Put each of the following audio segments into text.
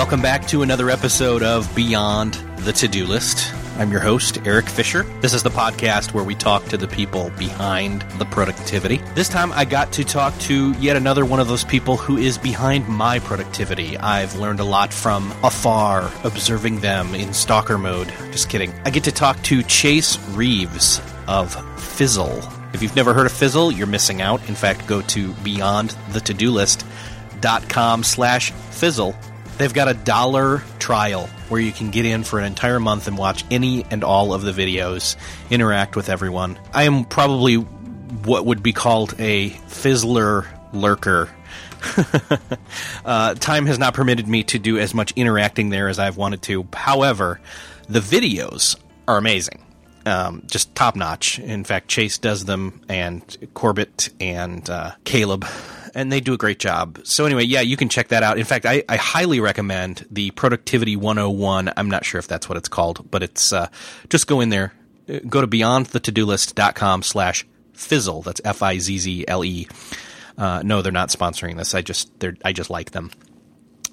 Welcome back to another episode of Beyond the To Do List. I'm your host, Erik Fisher. This is the podcast where we talk to the people behind the productivity. This time I got to talk to yet another one of those people who is behind my productivity. I've learned a lot from afar, observing them in stalker mode. Just kidding. I get to talk to Chase Reeves of Fizzle. If you've never heard of Fizzle, you're missing out. In fact, go to beyondthetodolist.com slash fizzle They've got a dollar trial where you can get in for an entire month and watch any and all of the videos, interact with everyone. I am probably what would be called a fizzler lurker. uh, time has not permitted me to do as much interacting there as I've wanted to. However, the videos are amazing. Um, just top notch. In fact, Chase does them, and Corbett and uh, Caleb and they do a great job. So anyway, yeah, you can check that out. In fact, I, I highly recommend the Productivity 101. I'm not sure if that's what it's called, but it's uh, just go in there, uh, go to beyondthetodolist.com slash fizzle. That's F I Z Z L E. Uh, no, they're not sponsoring this. I just they're I just like them,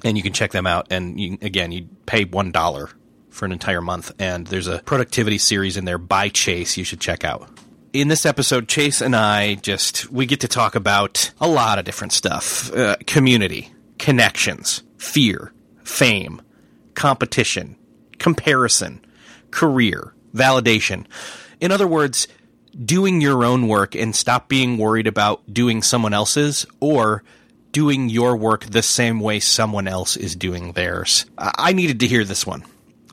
and you can check them out. And you, again, you pay one dollar for an entire month, and there's a productivity series in there by Chase you should check out in this episode, Chase and I just we get to talk about a lot of different stuff: uh, community, connections, fear, fame, competition, comparison, career, validation. In other words, doing your own work and stop being worried about doing someone else's or doing your work the same way someone else is doing theirs. I needed to hear this one.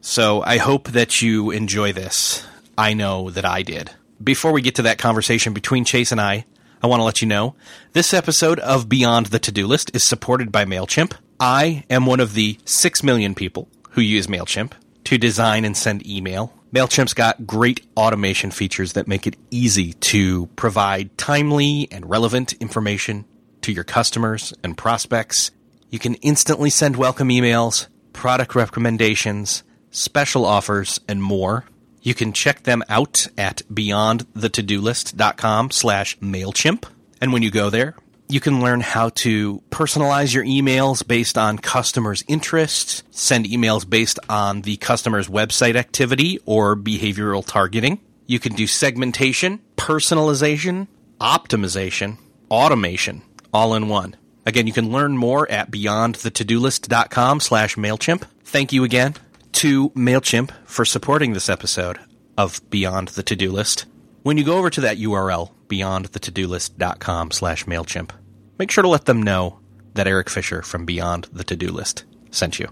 So I hope that you enjoy this. I know that I did. Before we get to that conversation between Chase and I, I want to let you know this episode of Beyond the To Do List is supported by MailChimp. I am one of the 6 million people who use MailChimp to design and send email. MailChimp's got great automation features that make it easy to provide timely and relevant information to your customers and prospects. You can instantly send welcome emails, product recommendations, special offers, and more. You can check them out at beyondthetodolist.com slash MailChimp. And when you go there, you can learn how to personalize your emails based on customers' interests, send emails based on the customer's website activity or behavioral targeting. You can do segmentation, personalization, optimization, automation, all in one. Again, you can learn more at beyondthetodolist.com slash MailChimp. Thank you again to MailChimp for supporting this episode of Beyond the To-Do List. When you go over to that URL, beyondthetodolist.com slash MailChimp, make sure to let them know that Erik Fisher from Beyond the To-Do List sent you.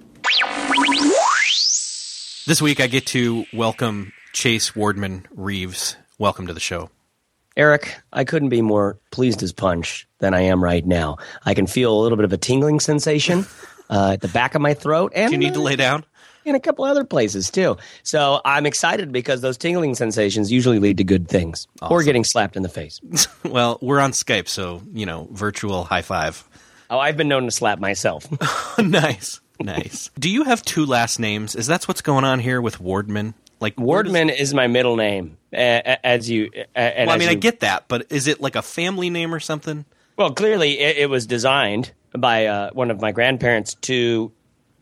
This week I get to welcome Chase Wardman Reeves. Welcome to the show. Erik, I couldn't be more pleased as punch than I am right now. I can feel a little bit of a tingling sensation uh, at the back of my throat. And Do you need to lay down? In a couple other places too. So I'm excited because those tingling sensations usually lead to good things awesome. or getting slapped in the face. well, we're on Skype, so, you know, virtual high five. Oh, I've been known to slap myself. nice. Nice. Do you have two last names? Is that what's going on here with Wardman? Like Wardman is, is my middle name, as you. well, I mean, you, I get that, but is it like a family name or something? Well, clearly, it, it was designed by uh, one of my grandparents to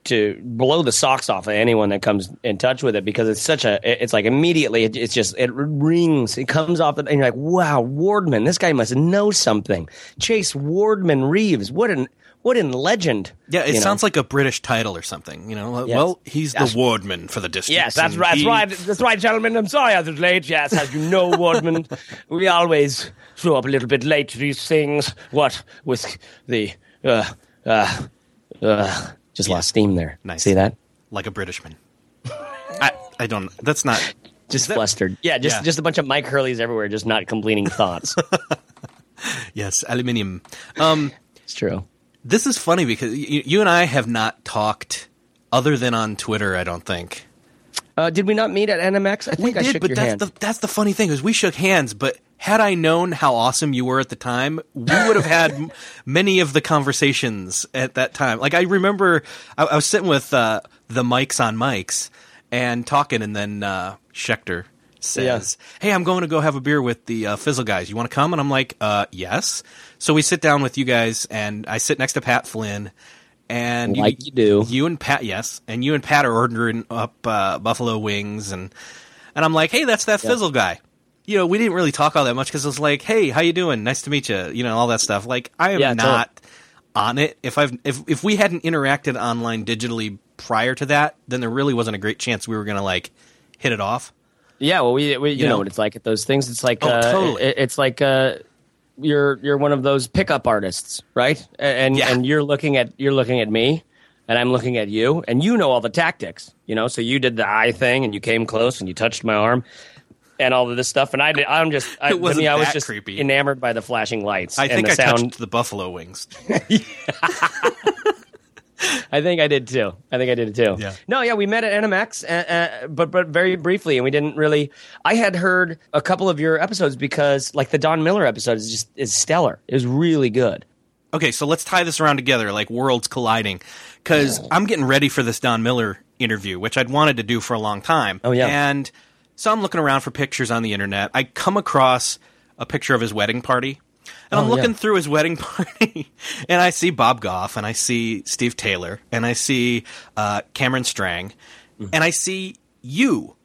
to blow the socks off of anyone that comes in touch with it because it's such a it's like immediately it, it's just it rings it comes off the, and you're like wow Wardman this guy must know something. Chase Wardman Reeves what an what in legend yeah it sounds know? like a British title or something you know yes. well he's the Wardman for the district yes that's right he... that's right that's right gentlemen I'm sorry I was late. Yes as you know Wardman we always show up a little bit late to these things. What with the uh, uh, Ugh, just Yeah. lost steam there. Nice. See that? like a Britishman. I I don't. That's not. Just that- flustered. Yeah, just Yeah. just a bunch of Mike Hurleys everywhere, just not completing thoughts. Yes, aluminium. Um, it's true. this is funny because you, you and I have not talked other than on Twitter. I don't think Uh, did we not meet at NMX? I think I shook but your that's hand. the that's the funny thing is we shook hands, but had I known how awesome you were at the time, we would have had many of the conversations at that time. Like I remember, I, I was sitting with uh, the mics on mics and talking, and then uh, Schechter says, "Hey, I'm going to go have a beer with the uh, Fizzle guys. You want to come?" And I'm like, uh, "Yes." So we sit down with you guys, and I sit next to Pat Flynn. And Like you do. you and Pat, yes, and you and Pat are ordering up uh, buffalo wings, and and I'm like, hey, that's that Fizzle guy. You know, we didn't really talk all that much because it was like, hey, how you doing? Nice to meet you. You know, all that stuff. Like, I am Yeah, totally. not on it. If I've if if we hadn't interacted online digitally prior to that, then there really wasn't a great chance we were gonna like hit it off. Yeah, well, we, we you, You know, know? what it's like at those things. It's like Oh, uh, totally. it- it's like uh, you're you're one of those pickup artists, right? And Yeah. and you're looking at you're looking at me, and I'm looking at you, and you know all the tactics, you know. So you did the eye thing, and you came close, and you touched my arm, and all of this stuff. And I did, I'm just I, It wasn't me, I was just creepy. enamored by the flashing lights. I and think the I sound. touched the buffalo wings. I think I did too. I think I did it too. Yeah. No, yeah, we met at NMX, uh, uh, but but very briefly, and we didn't really. I had heard a couple of your episodes because, like, the Don Miller episode is just is stellar. It was really good. Okay, so let's tie this around together, like worlds colliding, because I'm getting ready for this Don Miller interview, which I'd wanted to do for a long time. Oh, yeah. and so I'm looking around for pictures on the internet. I come across a picture of his wedding party, and I'm Oh, looking yeah. through his wedding party, and I see Bob Goff, and I see Steve Taylor, and I see uh, Cameron Strang, Mm. and I see you,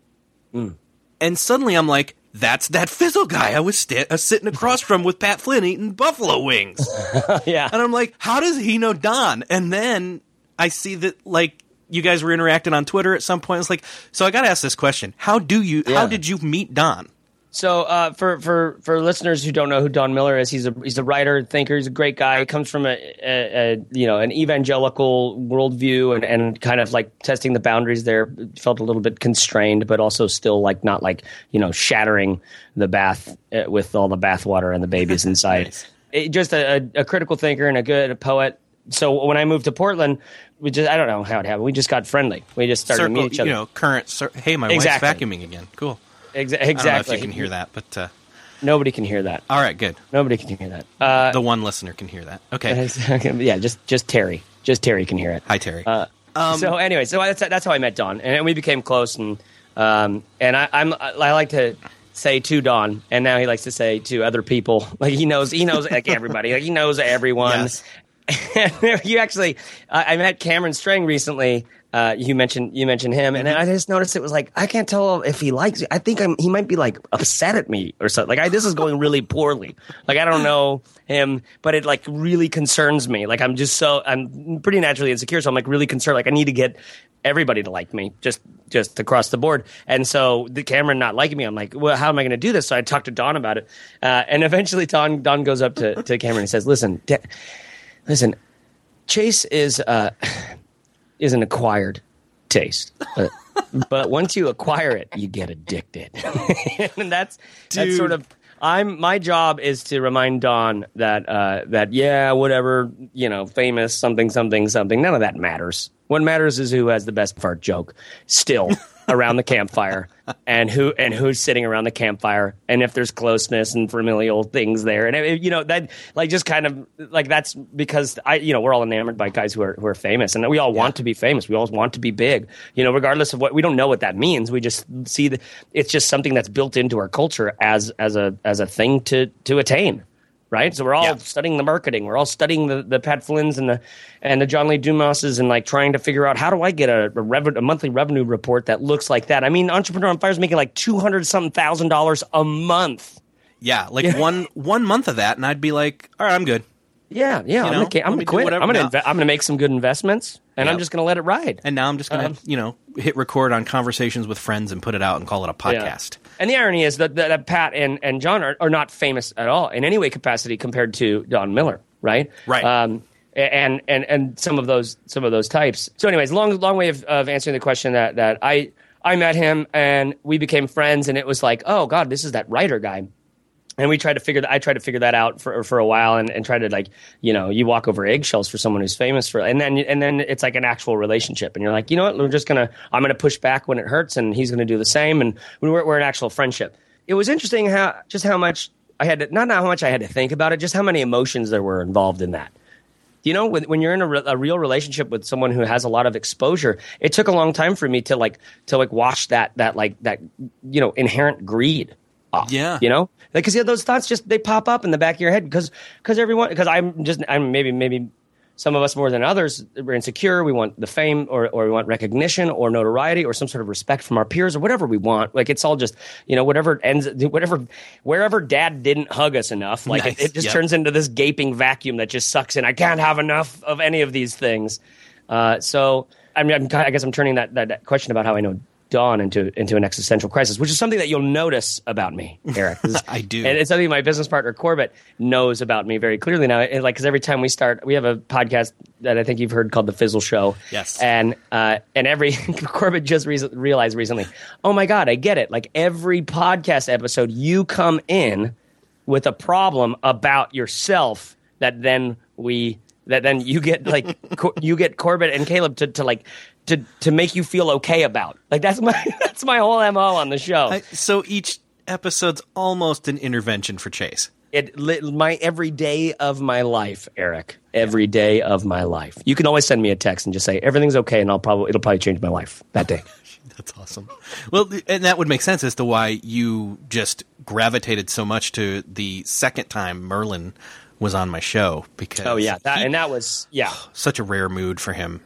and suddenly I'm like. That's that Fizzle guy I was sti- uh, sitting across from with Pat Flynn eating buffalo wings. yeah. And I'm like, how does he know Don? And then I see that like you guys were interacting on Twitter at some point. It's like, so I got to ask this question: How do you? How did you meet Don? So uh, for for for listeners who don't know who Don Miller is, he's a he's a writer, thinker. He's a great guy. He comes from a, a, a you know an evangelical worldview and, and kind of like testing the boundaries there. Felt a little bit constrained, but also still like not like you know shattering the bath uh, with all the bathwater and the babies inside. Nice. It- just a, a, a critical thinker and a good a poet. So when I moved to Portland, we just I don't know how it happened. We just got friendly. We just started to Circle, meet each other. you know, current. Cir- hey, my Exactly. wife's vacuuming again. Cool. Exa- I don't know exactly. if you can hear that, but uh, Nobody can hear that. all right, good. Nobody can hear that. Uh, The one listener can hear that. Okay. yeah, just just Terry, just Terry can hear it. Hi, Terry. Uh, so anyway, so that's that's how I met Don, and we became close, and um, and I, I'm I like to say to Don, and now he likes to say to other people, like he knows he knows like everybody, like he knows everyone. Yes. you actually, I I met Cameron Strang recently. Uh, you mentioned you mentioned him, and I just noticed it was like I can't tell if he likes. it. I think I'm, he might be like upset at me or something. Like I, this is going really poorly. Like I don't know him, but it like really concerns me. Like I'm just so I'm pretty naturally insecure, so I'm like really concerned. Like I need to get everybody to like me, just just across the board. And so the Cameron not liking me, I'm like, well, how am I going to do this? So I talked to Don about it, uh, and eventually Don Don goes up to to Cameron and says, "Listen, Da- listen, Chase is uh, is an acquired taste, but, but once you acquire it, you get addicted, and that's that's sort of. I'm my job is to remind Don that uh, that yeah, whatever you know, famous something something something. None of that matters. What matters is who has the best fart joke still around the campfire, and who and who's sitting around the campfire, and if there's closeness and familial things there, and you know that like just kind of like that's because I you know we're all enamored by guys who are who are famous, and we all want to be famous. We all want to be big, you know, regardless of what we don't know what that means. We just see that it's just something that's built into our culture as as a as a thing to to attain right? So we're all Yeah. studying the marketing. We're all studying the, the Pat Flynn's and the and the John Lee Dumases and like trying to figure out how do I get a, a, rev- a monthly revenue report that looks like that. I mean, Entrepreneur on Fire is making like two hundred something thousand dollars a month. yeah, like one one month of that, and I'd be like, all right, I'm good. Yeah, yeah. I'm know, gonna, I'm gonna quit. whatever I'm gonna inve- I'm gonna make some good investments, and I'm just gonna let it ride. And now I'm just gonna, Um, you know, hit record on conversations with friends and put it out and call it a podcast. And the irony is that, that, that Pat and, and John are, are not famous at all in any way capacity compared to Don Miller, right? Right. Um, and and and some of those some of those types. So, anyways, long long way of, of answering the question that that I I met him and we became friends, and it was like, oh God, this is that writer guy. And we tried to figure that. I tried to figure that out for for a while, and, and try to like, you know, you walk over eggshells for someone who's famous for, and then and then it's like an actual relationship, and you're like, you know what, we're just gonna, I'm gonna push back when it hurts, and he's gonna do the same, and we're we're an actual friendship. It was interesting how just how much I had to, not how much I had to think about it, just how many emotions there were involved in that you know when, when you're in a, re- a, real relationship with someone who has a lot of exposure it took a long time for me to like to like wash that that like that you know inherent greed off yeah. you know? Like because like, those thoughts just they pop up in the back of your head because because everyone because i'm just i'm maybe maybe some of us more than others we're insecure we want the fame or, or we want recognition or notoriety or some sort of respect from our peers or whatever we want. Like it's all just you know whatever ends whatever wherever dad didn't hug us enough like nice. it, it, just yep. turns into this gaping vacuum that just sucks in. I can't have enough of any of these things. Uh, so I mean, I'm, i guess I'm turning that, that, that question about how I know Don into into an existential crisis, which is something that you'll notice about me, Erik. I do, and it's something my business partner Corbett knows about me very clearly now. And like, because every time we start, we have a podcast that I think you've heard called the Fizzle Show. Yes, and uh, and every Corbett just re- realized recently, oh my god, I get it. Like every podcast episode, you come in with a problem about yourself that then we that then you get like you get Corbett and Caleb to, to like to to make you feel okay about. Like that's my that's my whole mo on the show. I, so each episode's almost an intervention for Chase. It my every day of my life, Erik. Every day of my life. You can always send me a text and just say everything's okay, and I'll probably it'll probably change my life that day. That's awesome. Well, and that would make sense as to why you just gravitated so much to the second time Merlin was on my show because oh yeah, that, he, and that was yeah such a rare mood for him.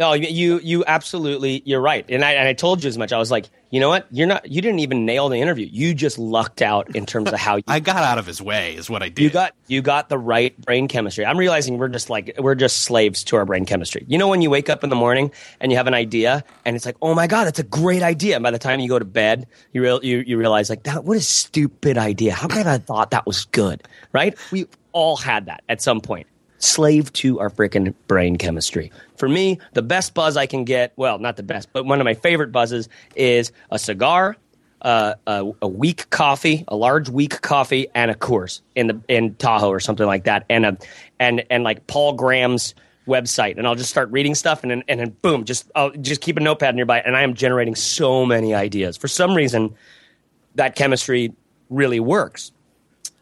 Oh, you you absolutely you're right, and I and I told you as much. I was like, you know what, you're not you didn't even nail the interview. You just lucked out in terms of how you. I got out of his way, is what I did. You got you got the right brain chemistry. I'm realizing we're just like we're just slaves to our brain chemistry. You know, when you wake up in the morning and you have an idea, and it's like, oh my god, that's a great idea. And by the time you go to bed, you real you, you realize like that what a stupid idea. How could I have thought that was good? Right? We all had that at some point slave to our freaking brain chemistry. For me, the best buzz I can get, well, not the best, but one of my favorite buzzes is a cigar, uh, a, a, weak coffee, a large weak coffee, and a Coors in the in Tahoe or something like that, and a and and like Paul Graham's website, and I'll just start reading stuff, and and then boom, just I'll just keep a notepad nearby, and I am generating so many ideas. For some reason, that chemistry really works.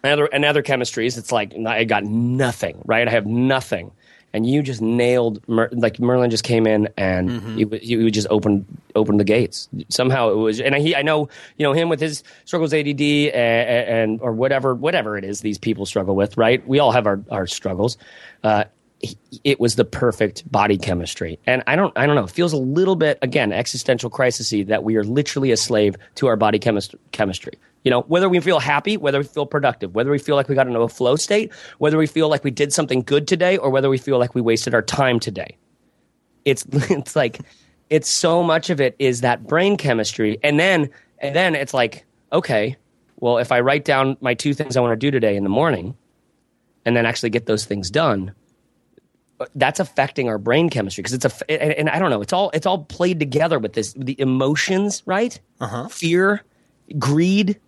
And other, and other chemistries, it's like I got nothing, right? I have nothing. And you just nailed, Mer- like Merlin just came in and mm-hmm. he, he just opened opened the gates. Somehow it was, and I, I know you know him with his struggles ADD and, and, or whatever whatever it is these people struggle with, right? We all have our our struggles. Uh, it was the perfect body chemistry. And I don't, I don't know. It feels a little bit, again, existential crisisy that we are literally a slave to our body chemist- chemistry. You know, whether we feel happy, whether we feel productive, whether we feel like we got into a flow state, whether we feel like we did something good today, or whether we feel like we wasted our time today. It's, it's like, it's so much of it is that brain chemistry. And then, and then it's like, okay, well, if I write down my two things I want to do today in the morning and then actually get those things done, that's affecting our brain chemistry because it's a and, and, I don't know it's all it's all played together with this the emotions right uh-huh. fear greed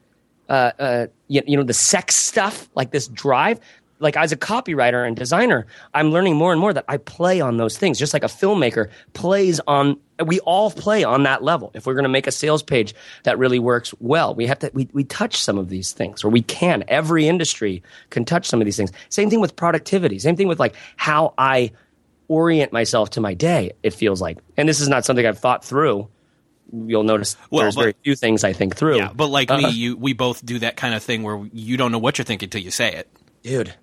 uh, uh, you, you know the sex stuff like this drive. Like as a copywriter and designer i'm learning more and more that i play on those things just like a filmmaker plays on we all play on that level. If we're going to make a sales page that really works well we have to we, we touch some of these things or we can. Every industry can touch some of these things. Same thing with productivity. Same thing with like how i orient myself to my day it feels like. And this is not something i've thought through you'll notice well, there's but, very few things i think through yeah but like uh, me you we both do that kind of thing where you don't know what you're thinking until you say it dude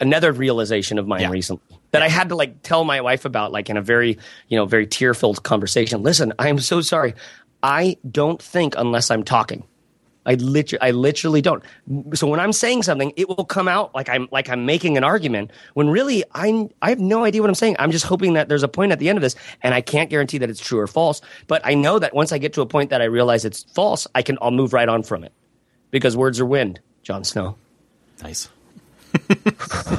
another realization of mine yeah. recently that I had to like tell my wife about, like in a very, you know, very tear filled conversation. Listen, I am so sorry. I don't think unless I'm talking. I literally, I literally don't. So when I'm saying something, it will come out like I'm like I'm making an argument. When really, I I have no idea what I'm saying. I'm just hoping that there's a point at the end of this, and I can't guarantee that it's true or false. But I know that once I get to a point that I realize it's false, I can I'll move right on from it, because words are wind. Jon Snow. Nice.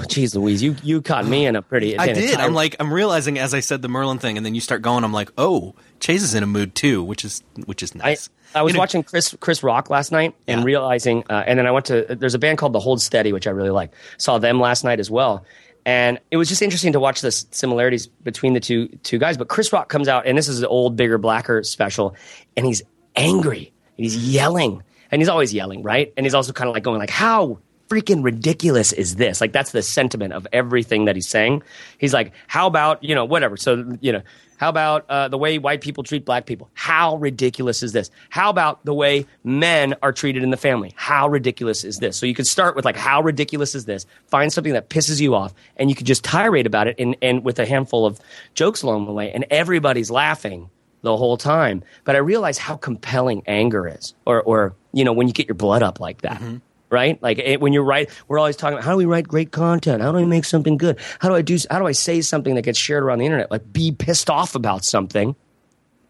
Jeez Louise, you you caught me in a pretty. I did. I'm like, I'm realizing as I said the Merlin thing, and then you start going. I'm like, oh, Chase is in a mood too, which is which is nice. I was You know- watching Chris Chris Rock last night and Yeah. realizing, uh, and then I went to there's a band called The Hold Steady, which I really like. Saw them last night as well, and it was just interesting to watch the similarities between the two two guys. But Chris Rock comes out, and this is an old, bigger, blacker special, and he's angry, and he's yelling, and he's always yelling, right? And he's also kind of like going like, how freaking ridiculous is this? Like that's the sentiment of everything that he's saying. He's like, how about you know whatever? So you know. How about uh, the way white people treat black people? How ridiculous is this? How about the way men are treated in the family? How ridiculous is this? So you could start with like, how ridiculous is this? Find something that pisses you off, and you could just tirade about it, and, and with a handful of jokes along the way, and everybody's laughing the whole time. But I realize how compelling anger is, or or you know when you get your blood up like that. Right, like it, when you're right, we're always talking about how do we write great content? How do I make something good? How do I do? How do I say something that gets shared around the internet? Like be pissed off about something,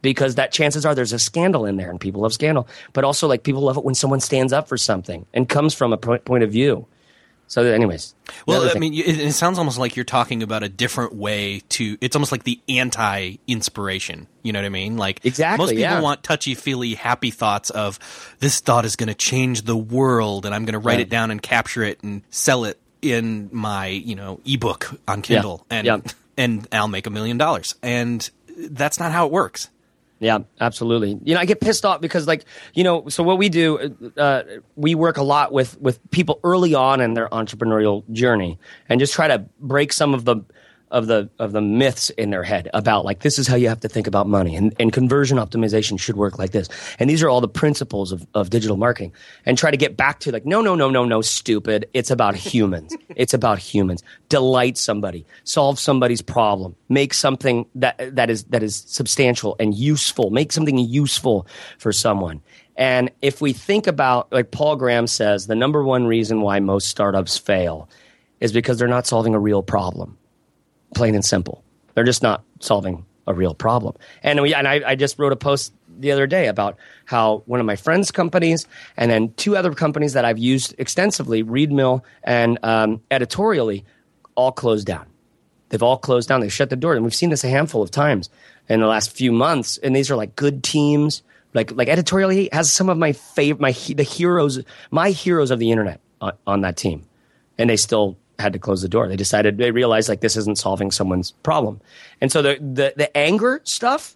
because that chances are there's a scandal in there, and people love scandal. But also, like people love it when someone stands up for something and comes from a point of view. So, anyways, Well, I mean, it, it sounds almost like you're talking about a different way to. It's almost like the anti-inspiration. You know what I mean? Like Exactly, Most people yeah. want touchy-feely, happy thoughts of this thought is going to change the world, and I'm going to write Right. it down and capture it and sell it in my you know ebook on Kindle, and Yeah. and I'll make a million dollars. And that's not how it works. Yeah, absolutely. You know, I get pissed off because, like, you know, so what we do, uh, we work a lot with with people early on in their entrepreneurial journey, and just try to break some of the of the of the myths in their head about like this is how you have to think about money. And, and conversion optimization should work like this. And these are all the principles of, of digital marketing. And try to get back to like no no no no no stupid. It's about humans. It's about humans. Delight somebody. Solve somebody's problem. Make something that that is that is substantial and useful. Make something useful for someone. And if we think about like paul graham says the number one reason why most startups fail is because they're not solving a real problem plain and simple. They're just not solving a real problem. And we and I, I just wrote a post the other day about how one of my friends' companies and then two other companies that I've used extensively, Readmill and um, editorially, all closed down. They've all closed down. They've shut the door, and we've seen this a handful of times in the last few months. And these are like good teams. Like like editorially has some of my favorite my the heroes my heroes of the internet on, on that team, and they still had to close the door. They decided they realized like this isn't solving someone's problem, and so the the, the anger stuff.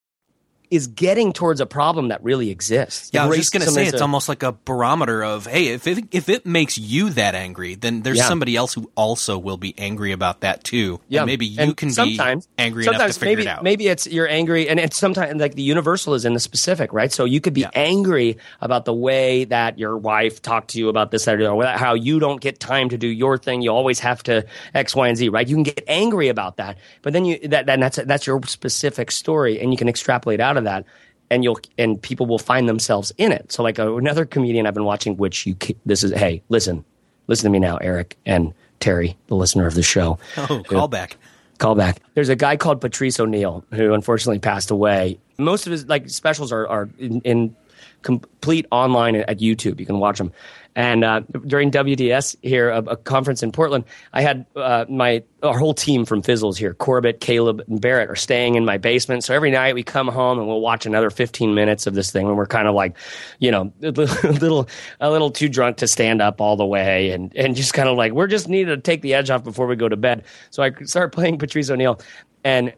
is getting towards a problem that really exists. Yeah, I was just going to say it's a, almost like a barometer of hey, if it, if it makes you that angry, then there's yeah. somebody else who also will be angry about that too. Yeah, and maybe you and can sometimes, be angry sometimes enough to maybe, figure it out. Maybe it's you're angry, and it's sometimes like the universal is in the specific, right? So you could be yeah. angry about the way that your wife talked to you about this, that, or how you don't get time to do your thing. You always have to X, Y, and Z, right? You can get angry about that, but then you that then that's that's your specific story, and you can extrapolate out of of that and you'll and people will find themselves in it. So like uh, another comedian I've been watching, which you this is hey listen, listen to me now, Erik and Terry, the listener of the show. Oh, call back. Call back. There's a guy called Patrice O'Neal who unfortunately passed away. Most of his like specials are are in, in complete online at YouTube. You can watch them. And uh, during WDS here, a, a, conference in Portland, I had uh, my our whole team from Fizzles here, Corbett, Caleb, and Barrett, are staying in my basement. So every night we come home and we'll watch another 15 minutes of this thing, and we're kind of like, you know, a little a little too drunk to stand up all the way, and and just kind of like we're just needed to take the edge off before we go to bed. So I start playing Patrice O'Neal, and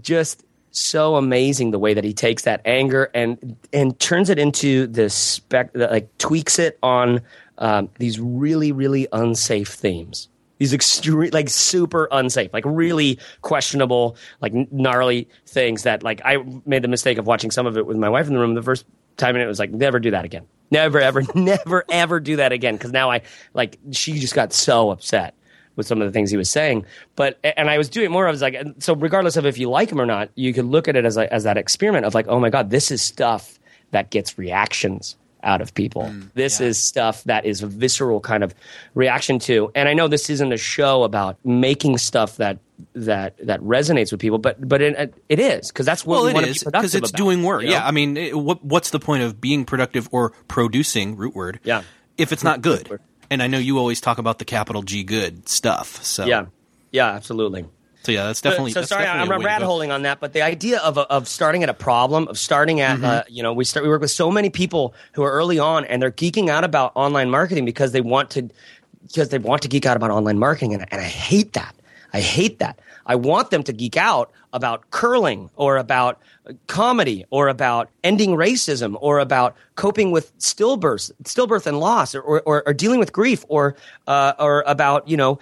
just so amazing the way that he takes that anger and and turns it into this spec like tweaks it on um, these really really unsafe themes. These extreme like super unsafe like really questionable like gnarly things that like i made the mistake of watching some of it with my wife in the room the first time and it was like never do that again. Never ever never ever do that again. Because now i like she just got so upset with some of the things he was saying. But and I was doing more. I was like, so regardless of if you like him or not, you could look at it as a, as that experiment of like, oh my god, this is stuff that gets reactions out of people. Mm, this yeah. is stuff that is a visceral kind of reaction to. And I know this isn't a show about making stuff that that that resonates with people, but but it, it is because that's what well, we want to be productive because it's about, doing work. You know? Yeah, I mean, it, what, what's the point of being productive or producing root word? Yeah, if it's not good. And I know you always talk about the capital G good stuff. So yeah, yeah, absolutely. So yeah, that's definitely. So, that's sorry, definitely I'm rat holing on that, but the idea of of starting at a problem, of starting at, mm-hmm. uh, you know, we start we work with so many people who are early on and they're geeking out about online marketing because they want to because they want to geek out about online marketing, and, and I hate that. I hate that. I want them to geek out about curling or about comedy or about ending racism or about coping with stillbirth, stillbirth and loss or, or, or dealing with grief or, uh, or about, you know,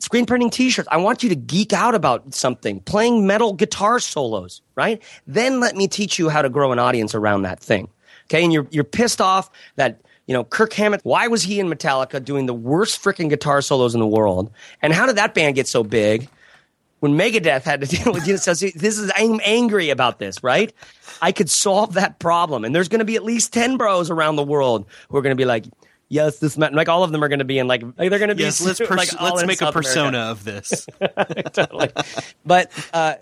screen printing t-shirts. I want you to geek out about something, playing metal guitar solos, right? Then let me teach you how to grow an audience around that thing. Okay. And you're, you're pissed off that you know, Kirk Hammett, why was he in Metallica doing the worst freaking guitar solos in the world? And how did that band get so big? When Megadeth had to deal with you know, so this is I'm angry about this, right? I could solve that problem, and there's going to be at least ten bros around the world who are going to be like, yes, this like all of them are going to be in like, like they're going to be yes. Let's pers- like, let's make a persona America. of this. totally. But uh,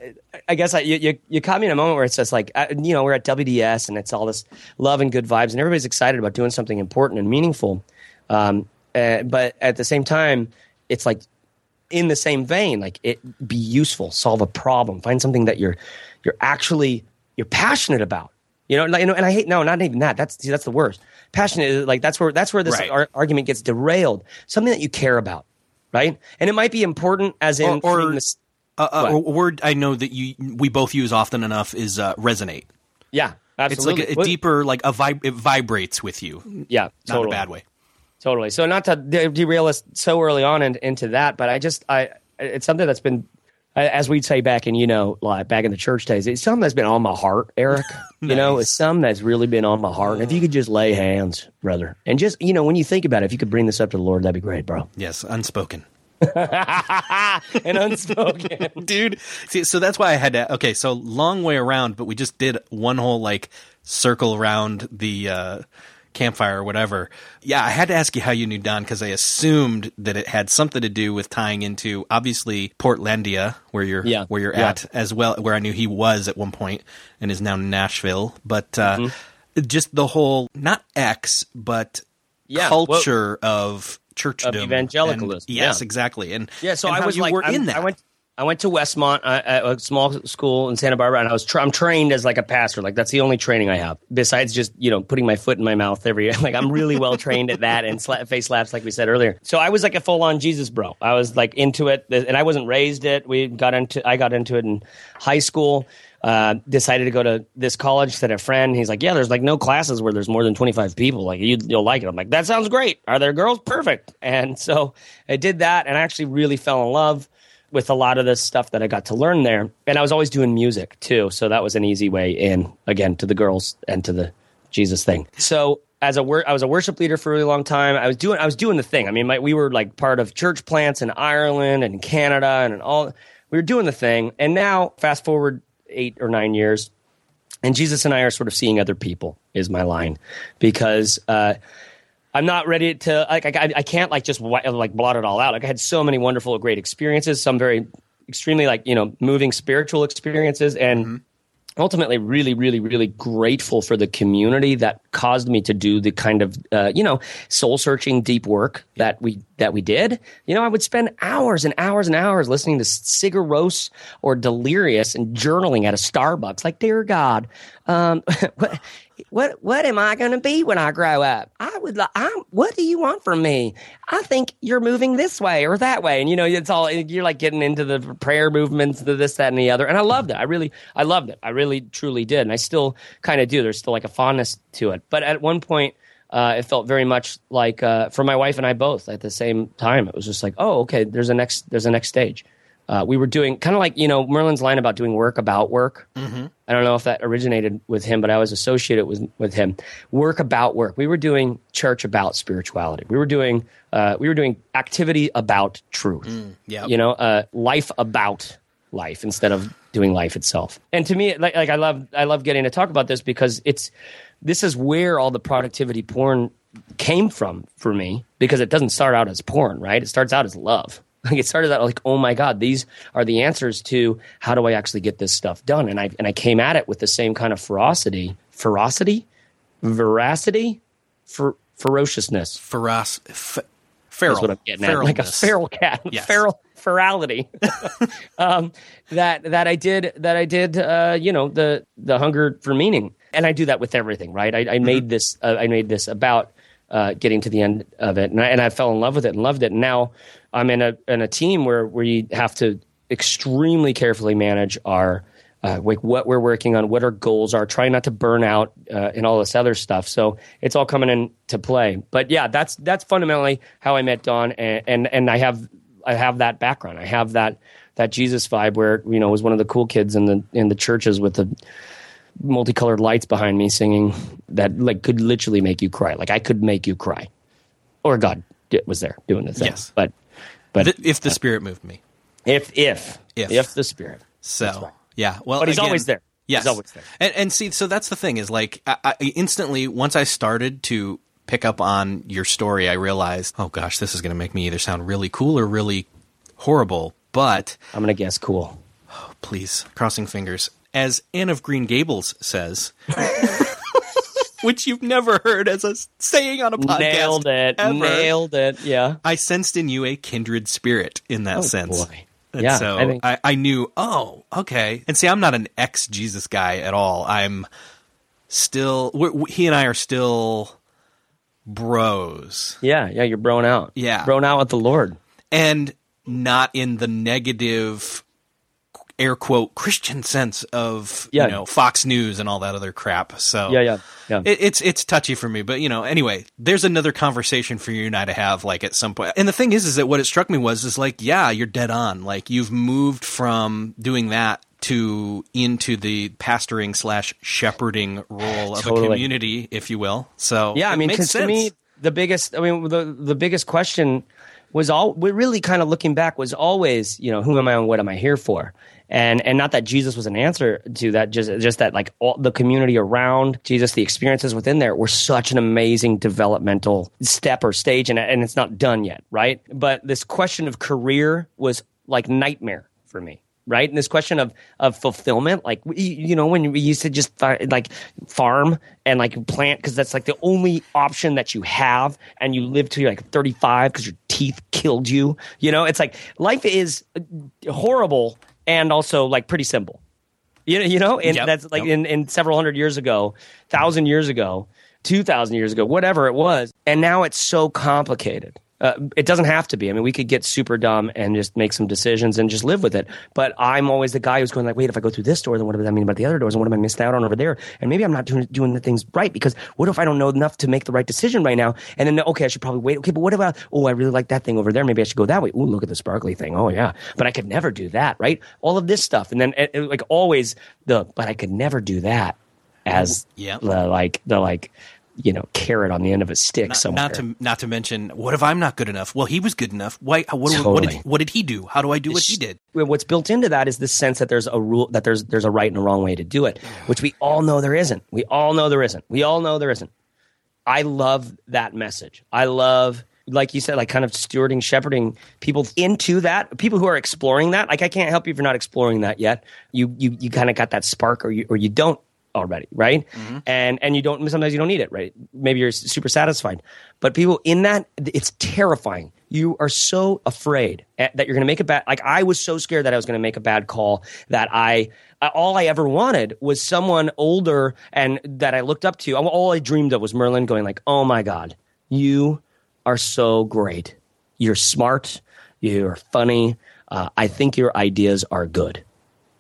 I guess I, you, you, you caught me in a moment where it's just like uh, you know we're at WDS and it's all this love and good vibes and everybody's excited about doing something important and meaningful. Um, uh, but at the same time, it's like in the same vein, like it be useful, solve a problem, find something that you're you're actually you're passionate about. You know, like, you know, and I hate no, not even that. That's see, that's the worst. Passionate is like that's where that's where this right. ar- argument gets derailed. Something that you care about, right? And it might be important as in or, or this, uh, uh, a word I know that you we both use often enough is uh, resonate. Yeah, absolutely. It's like a, a deeper, like a vib- it vibrates with you. Yeah, not totally. in a bad way. Totally. So not to derail us so early on in, into that, but I just I it's something that's been as we'd say back in you know like back in the church days it's something that's been on my heart erik you know it's something that's really been on my heart and if you could just lay hands brother and just you know when you think about it if you could bring this up to the lord that'd be great bro Yes, unspoken. and unspoken Dude, see, so that's why I had to. Okay, so long way around, but we just did one whole like circle around the uh, campfire or whatever. Yeah, I had to ask you how you knew Don because I assumed that it had something to do with tying into obviously Portlandia, where you're Yeah, where you're yeah. at as well, where I knew he was at one point and is now Nashville. But uh, Mm-hmm. just the whole not X, but Yeah, well- culture of churchdom, Of evangelicalism, and- yes, yeah. exactly. And Yeah, so and I was you like, were in that. I went, I went to Westmont, uh, a small school in Santa Barbara, and I was tra- I'm trained as like a pastor. Like that's the only training I have, besides just you know putting my foot in my mouth every. Like I'm really well trained at that and sla- face slaps, like we said earlier. So I was like a full on Jesus bro. I was like into it, and I wasn't raised it. We got into I got into it in high school. Uh, decided to go to this college. Said a friend, he's like, "Yeah, there's like no classes where there's more than 25 people. Like you, you'll like it." I'm like, "That sounds great. Are there girls? Perfect." And so I did that, and I actually really fell in love with a lot of this stuff that I got to learn there. And I was always doing music too, so that was an easy way in again to the girls and to the Jesus thing. So as a wor- I was a worship leader for a really long time. I was doing I was doing the thing. I mean, my, we were like part of church plants in Ireland and Canada and all. We were doing the thing. And now, fast forward eight or nine years, and Jesus and I are sort of seeing other people is my line because uh, I'm not ready to like I, I can't like just like blot it all out. Like I had so many wonderful, great experiences, some very extremely like you know moving spiritual experiences, and ultimately really, really, really grateful for the community that caused me to do the kind of uh, you know soul searching deep work that we that we did. You know, I would spend hours and hours and hours listening to Sigur Rós or Delirious and journaling at a Starbucks. Like, dear God, um, what what am I going to be when I grow up? I would. like. I'm. What do you want from me? I think you're moving this way or that way, and you know, it's all you're like getting into the prayer movements, the this, that, and the other. And I loved it. I really, I loved it. I really, truly did, and I still kind of do. There's still like a fondness to it. But at one point, uh, it felt very much like uh, for my wife and I both at the same time. It was just like, oh, okay, there's a next, there's a next stage. Uh, we were doing kind of like you know Merlin's line about doing work about work. Mm-hmm. I don't know if that originated with him, but I was associated with with him. Work about work. We were doing church about spirituality. We were doing uh, we were doing activity about truth. yep. You know, uh, life about life instead of doing life itself. And to me, like, like I love I love getting to talk about this because it's this is where all the productivity porn came from for me because it doesn't start out as porn, right? It starts out as love. Like it started out like, oh my god, these are the answers to how do I actually get this stuff done? And I and I came at it with the same kind of ferocity, ferocity, veracity, fer- ferociousness. Feroz, f- feral. That's what I'm getting at, like a feral cat, Yes. feral ferality. um, that that I did that I did. Uh, you know the the hunger for meaning, and I do that with everything. Right? I, I made this. Uh, I made this about uh, getting to the end of it, and I, and I fell in love with it and loved it. And now I'm in a in a team where we have to extremely carefully manage our. Uh, like what we're working on, what our goals are, trying not to burn out, uh, and all this other stuff. So it's all coming into play. But yeah, that's that's fundamentally how I met Don, and and, and I have I have that background. I have that that Jesus vibe where you know was one of the cool kids in the in the churches with the multicolored lights behind me singing that like could literally make you cry. Like I could make you cry, or God was there doing the thing. Yes. but but if the spirit moved me. if if If. if the Spirit. So yeah, well, But he's again, always there. Yes, He's always there. And, and see, so that's the thing is like I, I instantly once I started to pick up on your story, I realized, oh gosh, this is going to make me either sound really cool or really horrible. But I'm gonna guess cool. Oh, please, crossing fingers, as Anne of Green Gables says. Which you've never heard as a saying on a podcast. Nailed it. ever. Nailed it. Yeah. I sensed in you a kindred spirit in that oh, sense. boy. And Yeah, so I think- I, I knew, oh, okay. And see, I'm not an ex Jesus guy at all. I'm still, he and I are still bros. Yeah. Yeah. You're broing out. Yeah. Broing out with the Lord. And not in the negative, air quote Christian sense of Yeah. you know Fox News and all that other crap. So Yeah, yeah, yeah. It, it's it's touchy for me, but you know, anyway, there's another conversation for you and I to have like at some point. And the thing is, is that what it struck me was is like, yeah, you're dead on. Like you've moved from doing that to into the pastoring slash shepherding role of Totally. a community, if you will. So Yeah, I mean, makes because to sense. me, the biggest, I mean, the the biggest question was all. we're really kind of looking back was always, you know, who am I and what am I here for? And and not that Jesus was an answer to that, just just that like all the community around Jesus, the experiences within there were such an amazing developmental step or stage, and and it's not done yet, right? But this question of career was like nightmare for me right? And this question of of fulfillment, like you know, when we used to just like farm and like plant because that's like the only option that you have, and you live till you're like 35 because your teeth killed you. You know, it's like life is uh, horrible and also like pretty simple. You know, you know, and Yep, that's like yep. in, in several hundred years ago, thousand years ago, two thousand years ago, whatever it was, and now it's so complicated. Uh, it doesn't have to be. I mean, we could get super dumb and just make some decisions and just live with it. But I'm always the guy who's going like, wait, if I go through this door, then what does that mean about the other doors? And what am I missing out on over there? And maybe I'm not doing doing the things right because what if I don't know enough to make the right decision right now? And then okay, I should probably wait. Okay, but what about? Oh, I really like that thing over there. Maybe I should go that way. Ooh, look at the sparkly thing. Oh yeah, but I could never do that, right? All of this stuff, and then uh, uh, like always the, but I could never do that as Yeah. the like the like you know carrot on the end of a stick Not, somewhere. not to not to mention, what if I'm not good enough? Well, he was good enough. Why? What, what did what did he do? How do I do what he did? What's built into that is the sense that there's a rule that there's there's a right and a wrong way to do it, which we all know there isn't. We all know there isn't. We all know there isn't. I love that message. I love like you said, like kind of stewarding, shepherding people into that. People who are exploring that. Like I can't help you if you're not exploring that yet. You you you kind of got that spark, or you or you don't already, right? And and you don't. Sometimes you don't need it, right? Maybe you're super satisfied, but people in that, it's terrifying. You are so afraid that you're going to make a bad. Like I was so scared that I was going to make a bad call that I. I- All I ever wanted was someone older and that I looked up to. All I dreamed of was Merlin going like, "Oh my God, you are so great. You're smart. You're funny. Uh, I think your ideas are good."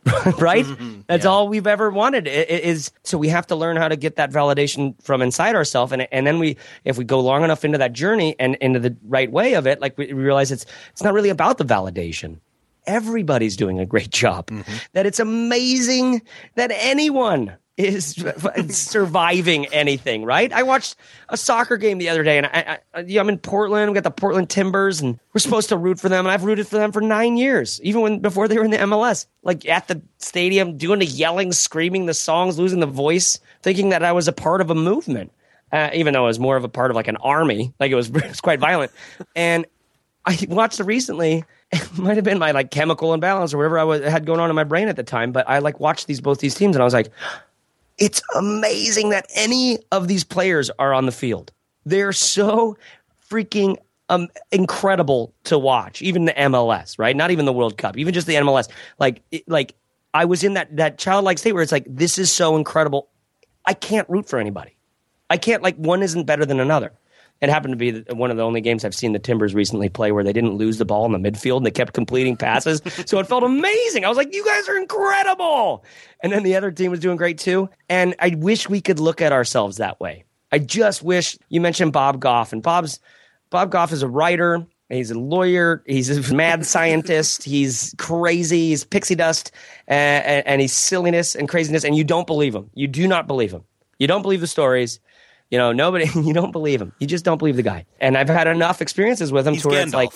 right? Mm-hmm. That's all we've ever wanted. Is so we have to learn how to get that validation from inside ourselves, and and then we, if we go long enough into that journey and into the right way of it, like we we realize it's it's not really about the validation. Everybody's doing a great job. Mm-hmm. That it's amazing that anyone is surviving anything, right? I watched a soccer game the other day, and I, I, I'm in Portland. We got the Portland Timbers, and we're supposed to root for them, and I've rooted for them for nine years, even when before they were in the MLS. Like at the stadium, doing the yelling, screaming, the songs, losing the voice, thinking that I was a part of a movement, uh, even though I was more of a part of like an army. Like it was, it was quite violent, and I watched it recently. It might have been my like chemical imbalance or whatever I was, had going on in my brain at the time, but I like watched these both these teams, and I was like, it's amazing that any of these players are on the field. They're so freaking um, incredible to watch. Even the MLS, right? Not even the World Cup, even just the MLS. Like, it, like I was in that that childlike state where it's like, this is so incredible. I can't root for anybody. I can't like one isn't better than another. It happened to be one of the only games I've seen the Timbers recently play where they didn't lose the ball in the midfield and they kept completing passes. so it felt amazing. I was like, you guys are incredible. And then the other team was doing great too. And I wish we could look at ourselves that way. I just wish you mentioned Bob Goff and Bob's Bob Goff is a writer. He's a lawyer. He's a mad scientist. He's crazy. He's pixie dust, and, and, and he's silliness and craziness. And you don't believe him. You do not believe him. You don't believe the stories. You know, nobody. You don't believe him. You just don't believe the guy. And I've had enough experiences with him He's to where it's like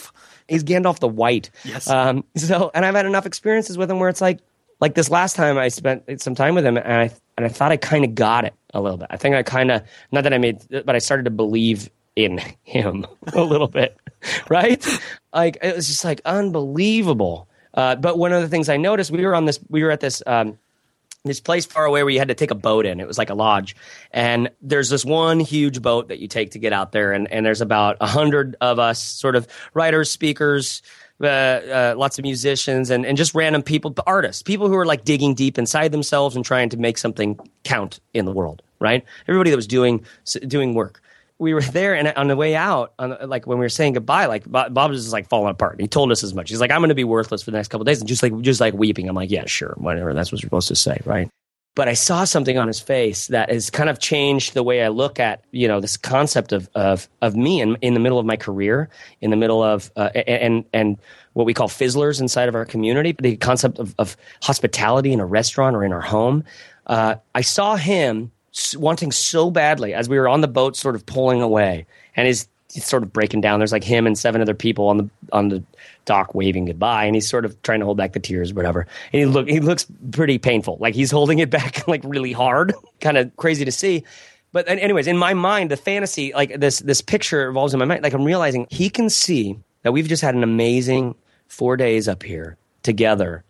he's Gandalf the White. Yes. Um. So, and I've had enough experiences with him where it's like, like this last time I spent some time with him, and I and I thought I kind of got it a little bit. I think I kind of not that I made, but I started to believe in him a little bit, right? Like it was just like unbelievable. Uh, but one of the things I noticed, we were on this, we were at this um, this place far away where you had to take a boat in. It was like a lodge, and there's this one huge boat that you take to get out there, and and there's about a hundred of us, sort of writers, speakers. Uh, uh, lots of musicians and, and just random people, artists, people who are like digging deep inside themselves and trying to make something count in the world, right? Everybody that was doing doing work, we were there, and on the way out, on the, like when we were saying goodbye, like Bob, was just like falling apart. He told us as much. He's like, "I'm going to be worthless for the next couple days," and just like just like weeping. I'm like, "Yeah, sure, whatever. That's what you're supposed to say, right?" But I saw something on his face that has kind of changed the way I look at you know this concept of of of me in in the middle of my career, in the middle of uh, and and what we call fizzlers inside of our community, the concept of, of hospitality in a restaurant or in our home. Uh, I saw him wanting so badly as we were on the boat, sort of pulling away, and he's, he's sort of breaking down. There's like him and seven other people on the on the dock waving goodbye, and he's sort of trying to hold back the tears, whatever. And he look he looks pretty painful, like he's holding it back like really hard, kind of crazy to see. But anyways, in my mind, the fantasy, like this this picture evolves in my mind. Like I'm realizing he can see that we've just had an amazing four days up here together,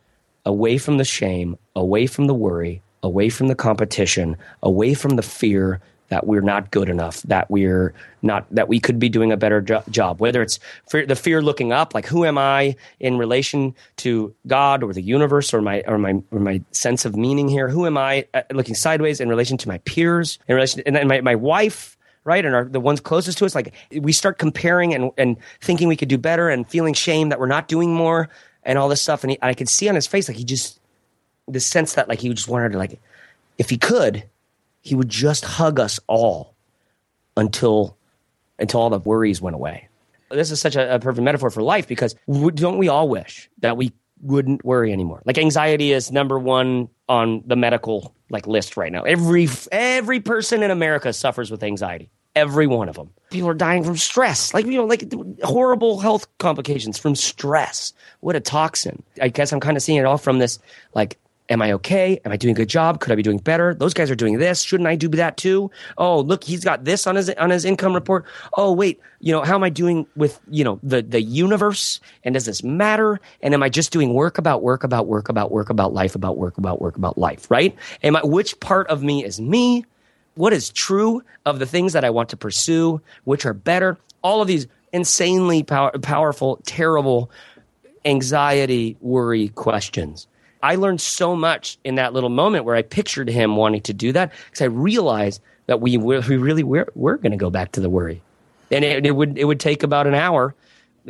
away from the shame, away from the worry, away from the competition, away from the fear that we're not good enough, that we're not, that we could be doing a better jo- job. Whether it's the fear looking up, like who am I in relation to God or the universe or my or my or my sense of meaning here? Who am I uh, looking sideways in relation to my peers, in relation, and my my wife right? And our, the ones closest to us, like we start comparing and, and thinking we could do better and feeling shame that we're not doing more and all this stuff. And he, I could see on his face, like he just, the sense that like he just wanted to like, if he could, he would just hug us all until, until all the worries went away. This is such a, a perfect metaphor for life because don't we all wish that we wouldn't worry anymore? Like anxiety is number one on the medical like list right now. Every every person in America suffers with anxiety. Every one of them. People are dying from stress. Like you know, like horrible health complications from stress. What a toxin. I guess I'm kind of seeing it all from this like Am I okay? Am I doing a good job? Could I be doing better? Those guys are doing this. Shouldn't I do that too? Oh, look, he's got this on his on his income report. Oh, wait, you know, how am I doing with, you know, the the universe? And does this matter? And am I just doing work about work about work about work about life about work about work about life, right? Am I which part of me is me? What is true of the things that I want to pursue? Which are better? All of these insanely power, powerful, terrible anxiety, worry questions. I learned so much in that little moment where I pictured him wanting to do that because I realized that we we really were, were going to go back to the worry, and it, it, would it would take about an hour,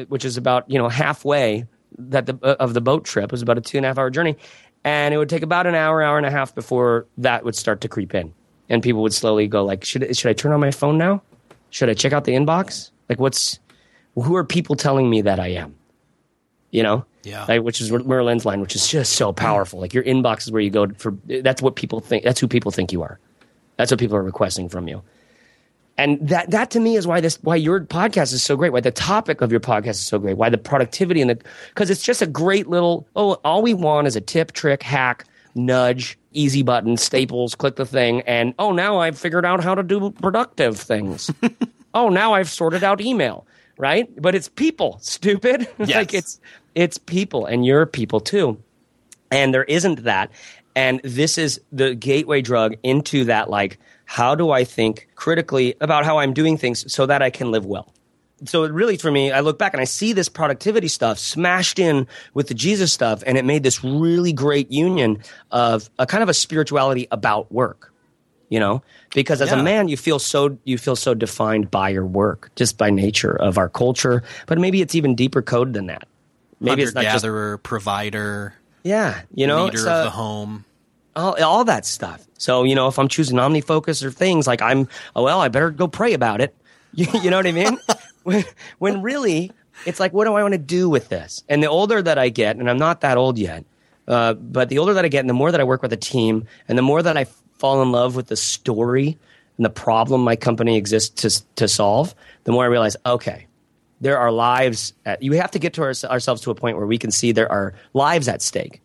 which is about you know halfway that the uh, of the boat trip it was about a two and a half hour journey, and it would take about an hour hour and a half before that would start to creep in, and people would slowly go like should should I turn on my phone now? Should I check out the inbox? Like what's who are people telling me that I am? You know, yeah. Like, which is Merlin's line, which is just so powerful. Like your inbox is where you go for. That's what people think. That's who people think you are. That's what people are requesting from you. And that that to me is why this why your podcast is so great. Why the topic of your podcast is so great. Why the productivity and the because it's just a great little. Oh, all we want is a tip, trick, hack, nudge, easy button, staples. Click the thing, and oh, now I've figured out how to do productive things. oh, now I've sorted out email right? But it's people, stupid. Yes. like it's it's people and you're people too. And there isn't that. And this is the gateway drug into that like how do I think critically about how I'm doing things so that I can live well? So it really for me, I look back and I see this productivity stuff smashed in with the Jesus stuff, and it made this really great union of a kind of a spirituality about work you know because as Yeah. a man you feel so you feel so defined by your work just by nature of our culture but maybe it's even deeper code than that maybe it's not just gatherer, provider, yeah you know leader so- of the home. all, all that stuff. So you know if i'm choosing omnifocus or things like i'm oh well i better go pray about it. You, you know what i mean? When, when really it's like what do i want to do with this? And the older that i get and i'm not that old yet uh, but the older that i get and the more that i work with a team and the more that i fall in love with the story and the problem my company exists to, to solve the more i realize okay there are lives at, you have to get to our, ourselves to a point where we can see there are lives at stake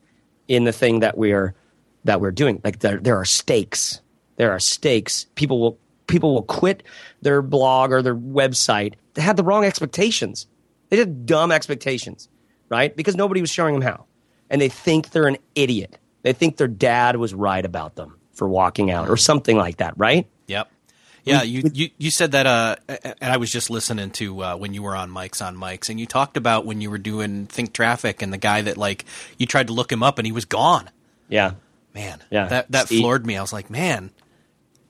in the thing that we're that we're doing. Like there, there are stakes. There are stakes. People will people will quit their blog or their website. They had the wrong expectations. They had dumb expectations right? Because nobody was showing them how. And they think they're an idiot. They think their dad was right about them for walking out or something like that right Yeah, you, you you said that, uh, and I was just listening to uh, when you were on mics on mics, and you talked about when you were doing Think Traffic and the guy that like you tried to look him up and he was gone. yeah Man, Yeah. that that Steve. floored me. I was like, man,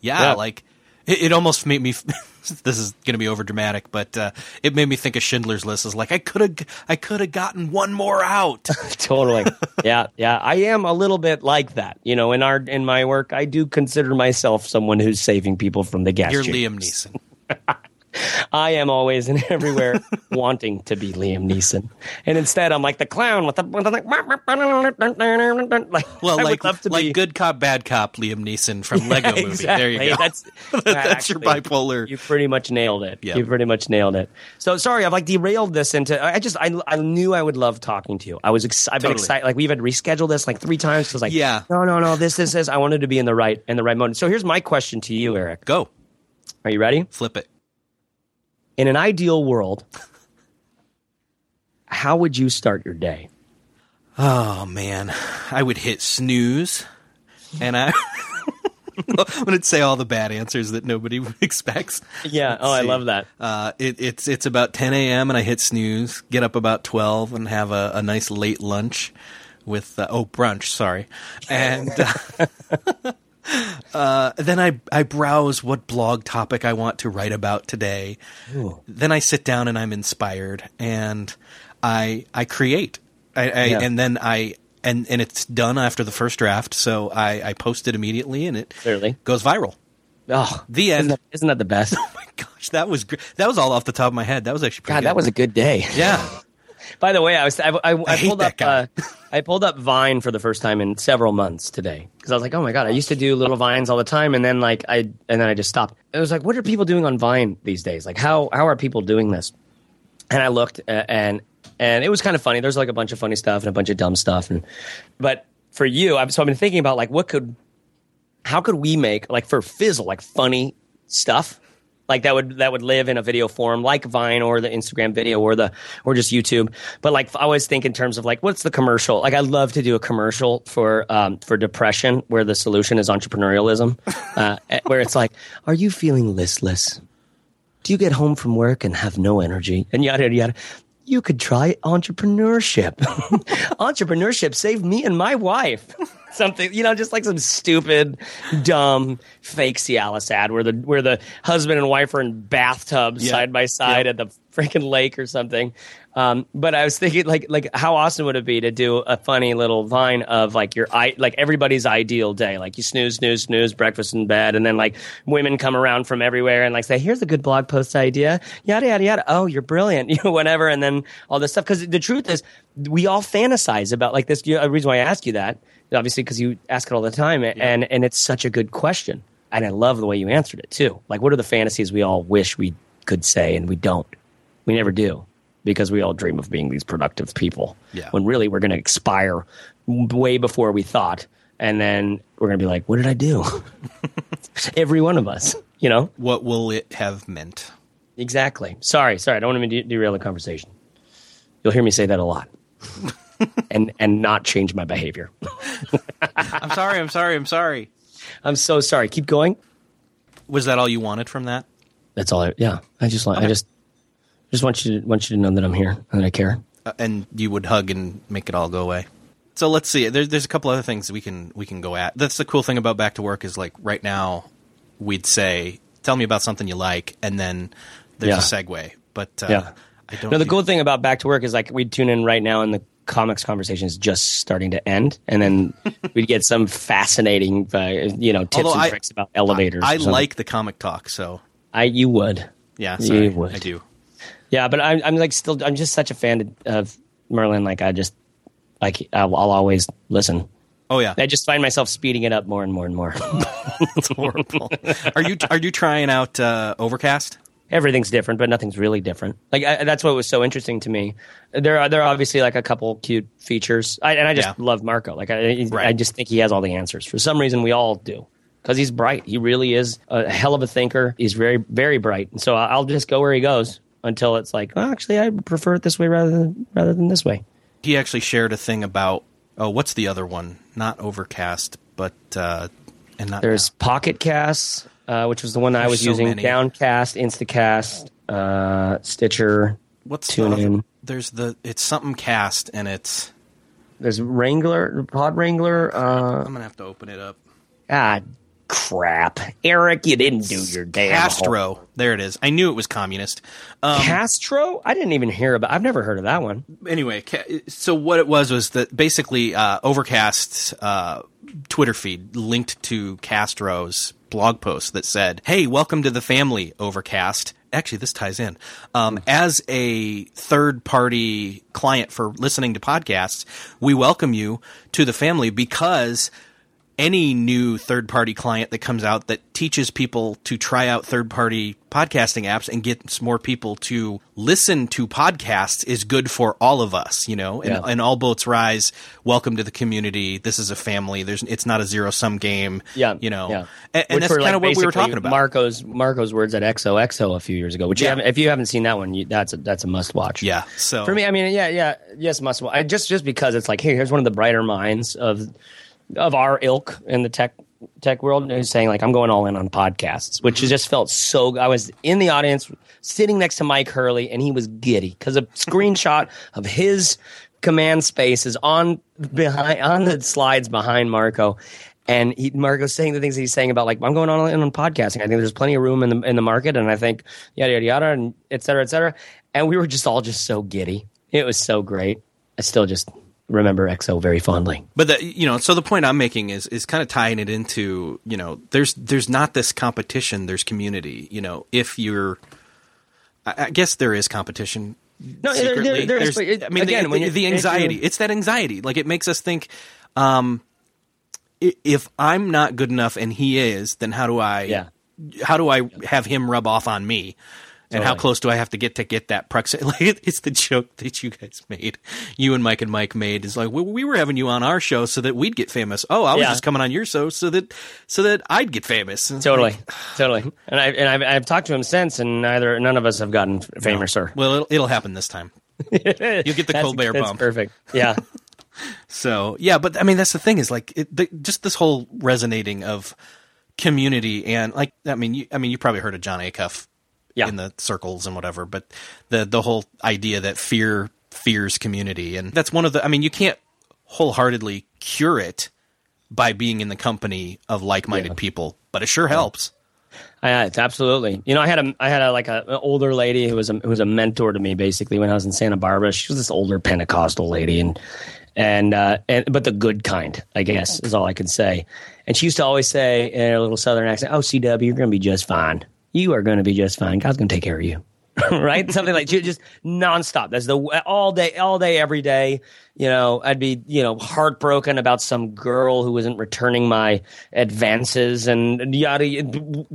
yeah, Yeah. like it, it almost made me this is going to be over dramatic, but uh, it made me think of Schindler's List. Is like I could have I could have gotten one more out. totally. Yeah, yeah. I am a little bit like that. You know, in our in my work, I do consider myself someone who's saving people from the gas. You're chambers. Liam Neeson. I am always and everywhere wanting to be Liam Neeson, and instead I'm like the clown with the, with the like. Well, I like like be good cop, bad cop, Liam Neeson from Lego Movie. Exactly. There you go. That's That's your bipolar. You pretty much nailed it. Yeah. You pretty much nailed it. So sorry, I've like derailed this into. I just I, I knew I would love talking to you. I was ex- I've been excited. Like we've had rescheduled this like three times. Cause like Yeah. no no no this this is I wanted to be in the right in the right mode. So here's my question to you, Erik. Go Are you ready? flip it. In an ideal world, how would you start your day? Oh man, I would hit snooze, and I. I'm going to say all the bad answers that nobody expects. Yeah. Oh, I love that. Uh, it, it's it's about 10 a.m. and I hit snooze. Get up about 12 and have a, a nice late lunch with uh, oh brunch, sorry, and uh, uh, then I I browse what blog topic I want to write about today. Then I sit down and I'm inspired and I I create. I, I Yeah. and then I. And, and it's done after the first draft, so I, I post it immediately, and it Clearly. goes viral. Oh, The isn't end. that, isn't that the best? Oh my gosh, that was gr- that was all off the top of my head. That was actually pretty God, good. that was a good day. yeah. By the way, I was I, I, I, hate pulled up uh, I pulled up Vine for the first time in several months today because I was like, oh my god, I used to do little vines all the time, and then like I and then I just stopped. It was like, what are people doing on Vine these days? Like how how are people doing this? And I looked uh, and and it was kind of funny. There's like a bunch of funny stuff and a bunch of dumb stuff, and but for you, I've so I've been thinking about like what could how could we make like for Fizzle like funny stuff like that would that would live in a video form like Vine or the Instagram video or the or just YouTube. But like I always think in terms of like what's the commercial? Like I love to do a commercial for um, for depression where the solution is entrepreneurialism, uh, where it's like, are you feeling listless? Do you get home from work and have no energy? And yada yada yada. You could try entrepreneurship. entrepreneurship saved me and my wife. Something, you know, just like some stupid, dumb, fake Cialis ad where the where the husband and wife are in bathtubs Yeah. side by side at the freaking lake or something. Um, but I was thinking, like, like how awesome would it be to do a funny little vine of like your i like everybody's ideal day, like you snooze, snooze, snooze, breakfast in bed, and then like women come around from everywhere and like say, "Here's a good blog post idea," yada yada yada. Oh, you're brilliant, you know, whatever, and then all this stuff. Because the truth is, we all fantasize about like this. You know, the reason why I ask you that, obviously, because you ask it all the time, and and it's such a good question, and I love the way you answered it too. Like, what are the fantasies we all wish we could say and we don't? We never do because we all dream of being these productive people. Yeah. When really we're going to expire way before we thought, and then we're going to be like, "What did I do?" Every one of us, you know. What will it have meant? Exactly. Sorry, sorry. I don't want to derail the conversation. You'll hear me say that a lot, and and not change my behavior. I'm sorry. I'm sorry. I'm sorry. I'm so sorry. Keep going. Was that all you wanted from that? That's all. I, yeah. I just want. I just just want you to want you to know that I'm here and that I care. Uh, and you would hug and make it all go away. So let's see. There, there's a couple other things we can we can go at. That's the cool thing about back to work is like right now, we'd say, "Tell me about something you like," and then there's Yeah. a segue. But uh, Yeah. I don't. No, the do- cool thing about Back to Work is like we'd tune in right now and the comics conversation is just starting to end, and then we'd get some fascinating, uh, you know, tips Although and I- tricks about elevators. I, something. like the comic talk, so I you would. yeah. You would. I do. Yeah, but I'm I'm like still I'm just such a fan of Merlin. Like I just like I'll, I'll always listen. Oh yeah, I just find myself speeding it up more and more and more. it's horrible. are you are you trying out uh, Overcast? Everything's different, but nothing's really different. Like I, that's what was so interesting to me. There are there are obviously like a couple cute features, I, and I just Yeah. love Marco. Like I Right. I just think he has all the answers. For some reason, we all do. Because he's bright, he really is a hell of a thinker. He's very, very bright, and so I'll just go where he goes until it's like, well, actually, I prefer it this way rather than rather than this way. He actually shared a thing about oh, what's the other one? Not Overcast, but uh, and not There's Pocket Casts, uh, which was the one I was so using. many. Downcast, Instacast, uh, Stitcher. what's Tune the There's the it's something cast and it's There's Wrangler, Pod Wrangler. Uh, I'm gonna have to open it up. God, crap, Erik! You didn't do your damn Castro. There it is. I knew it was communist. Um, Castro? I didn't even hear about. I've never heard of that one. anyway, so what it was was that basically uh, Overcast's uh, Twitter feed linked to Castro's blog post that said, "Hey, welcome to the family, Overcast." Actually, this ties in. Um, as a third-party client for listening to podcasts, we welcome you to the family because any new third party client that comes out that teaches people to try out third party podcasting apps and gets more people to listen to podcasts is good for all of us, you know, and, Yeah. and all boats rise. Welcome to the community. This is a family. There's, it's not a zero sum game. Yeah, You know, yeah. and, and that's kind like, of what we were talking about. Marco's Marco's words at XOXO a few years ago. Which Yeah. haven't, if you haven't seen that one, you, that's a, that's a must watch. yeah. So For me, I mean, yeah, yeah, yes, must watch. I, just just because it's like, hey, here's one of the brighter minds of of our ilk in the tech tech world who's saying like, I'm going all in on podcasts, which just felt so. I was in the audience, sitting next to Mike Hurley, and he was giddy because a screenshot of his command space is on behind on the slides behind Marco. And he, Marco's saying the things that he's saying about like I'm going on in on podcasting. I think there's plenty of room in the in the market, and I think yada yada yada, and et cetera, et cetera. And we were just all just so giddy. It was so great. I still just remember EXO very fondly. But the, you know, so the point I'm making is is kind of tying it into you know, there's there's not this competition, there's community. You know, if you're, I, I guess there is competition. No, there- secretly. there- there is, There's- I mean, again, the, when the, you- the if anxiety. It's that anxiety. Like it makes us think, um, if I'm not good enough and he is, then how do I? Yeah. How do I have him rub off on me? And how close do I have to get to get that proximity? Like it's the joke that you guys made, you and Mike and Mike made is like we, we were having you on our show so that we'd get famous. Oh, I was Yeah. just coming on your show so that so that I'd get famous. Totally, like, totally. And I and I've, I've talked to him since, and neither none of us have gotten famous. Or well, it'll, it'll happen this time. You'll get the that's, Colbert that's bump. Perfect. Yeah. So yeah, but I mean that's the thing is like it, the, just this whole resonating of community and like I mean you, I mean you probably heard of Jon Acuff Yeah. in the circles and whatever, but the the whole idea that fear fears community and that's one of the I mean you can't wholeheartedly cure it by being in the company of like-minded people, but it sure helps. I, it's absolutely. You know, I had a I had a like a, an older lady who was a who was a mentor to me basically when I was in Santa Barbara. She was this older Pentecostal lady and and uh and but the good kind, I guess, is all I could say. And she used to always say in a little southern accent, "Oh, CW, you're going to be just fine. You are going to be just fine. God's going to take care of you." right? Something like ju- just nonstop. That's the all day, all day, every day. You know, I'd be you know heartbroken about some girl who wasn't returning my advances and yada,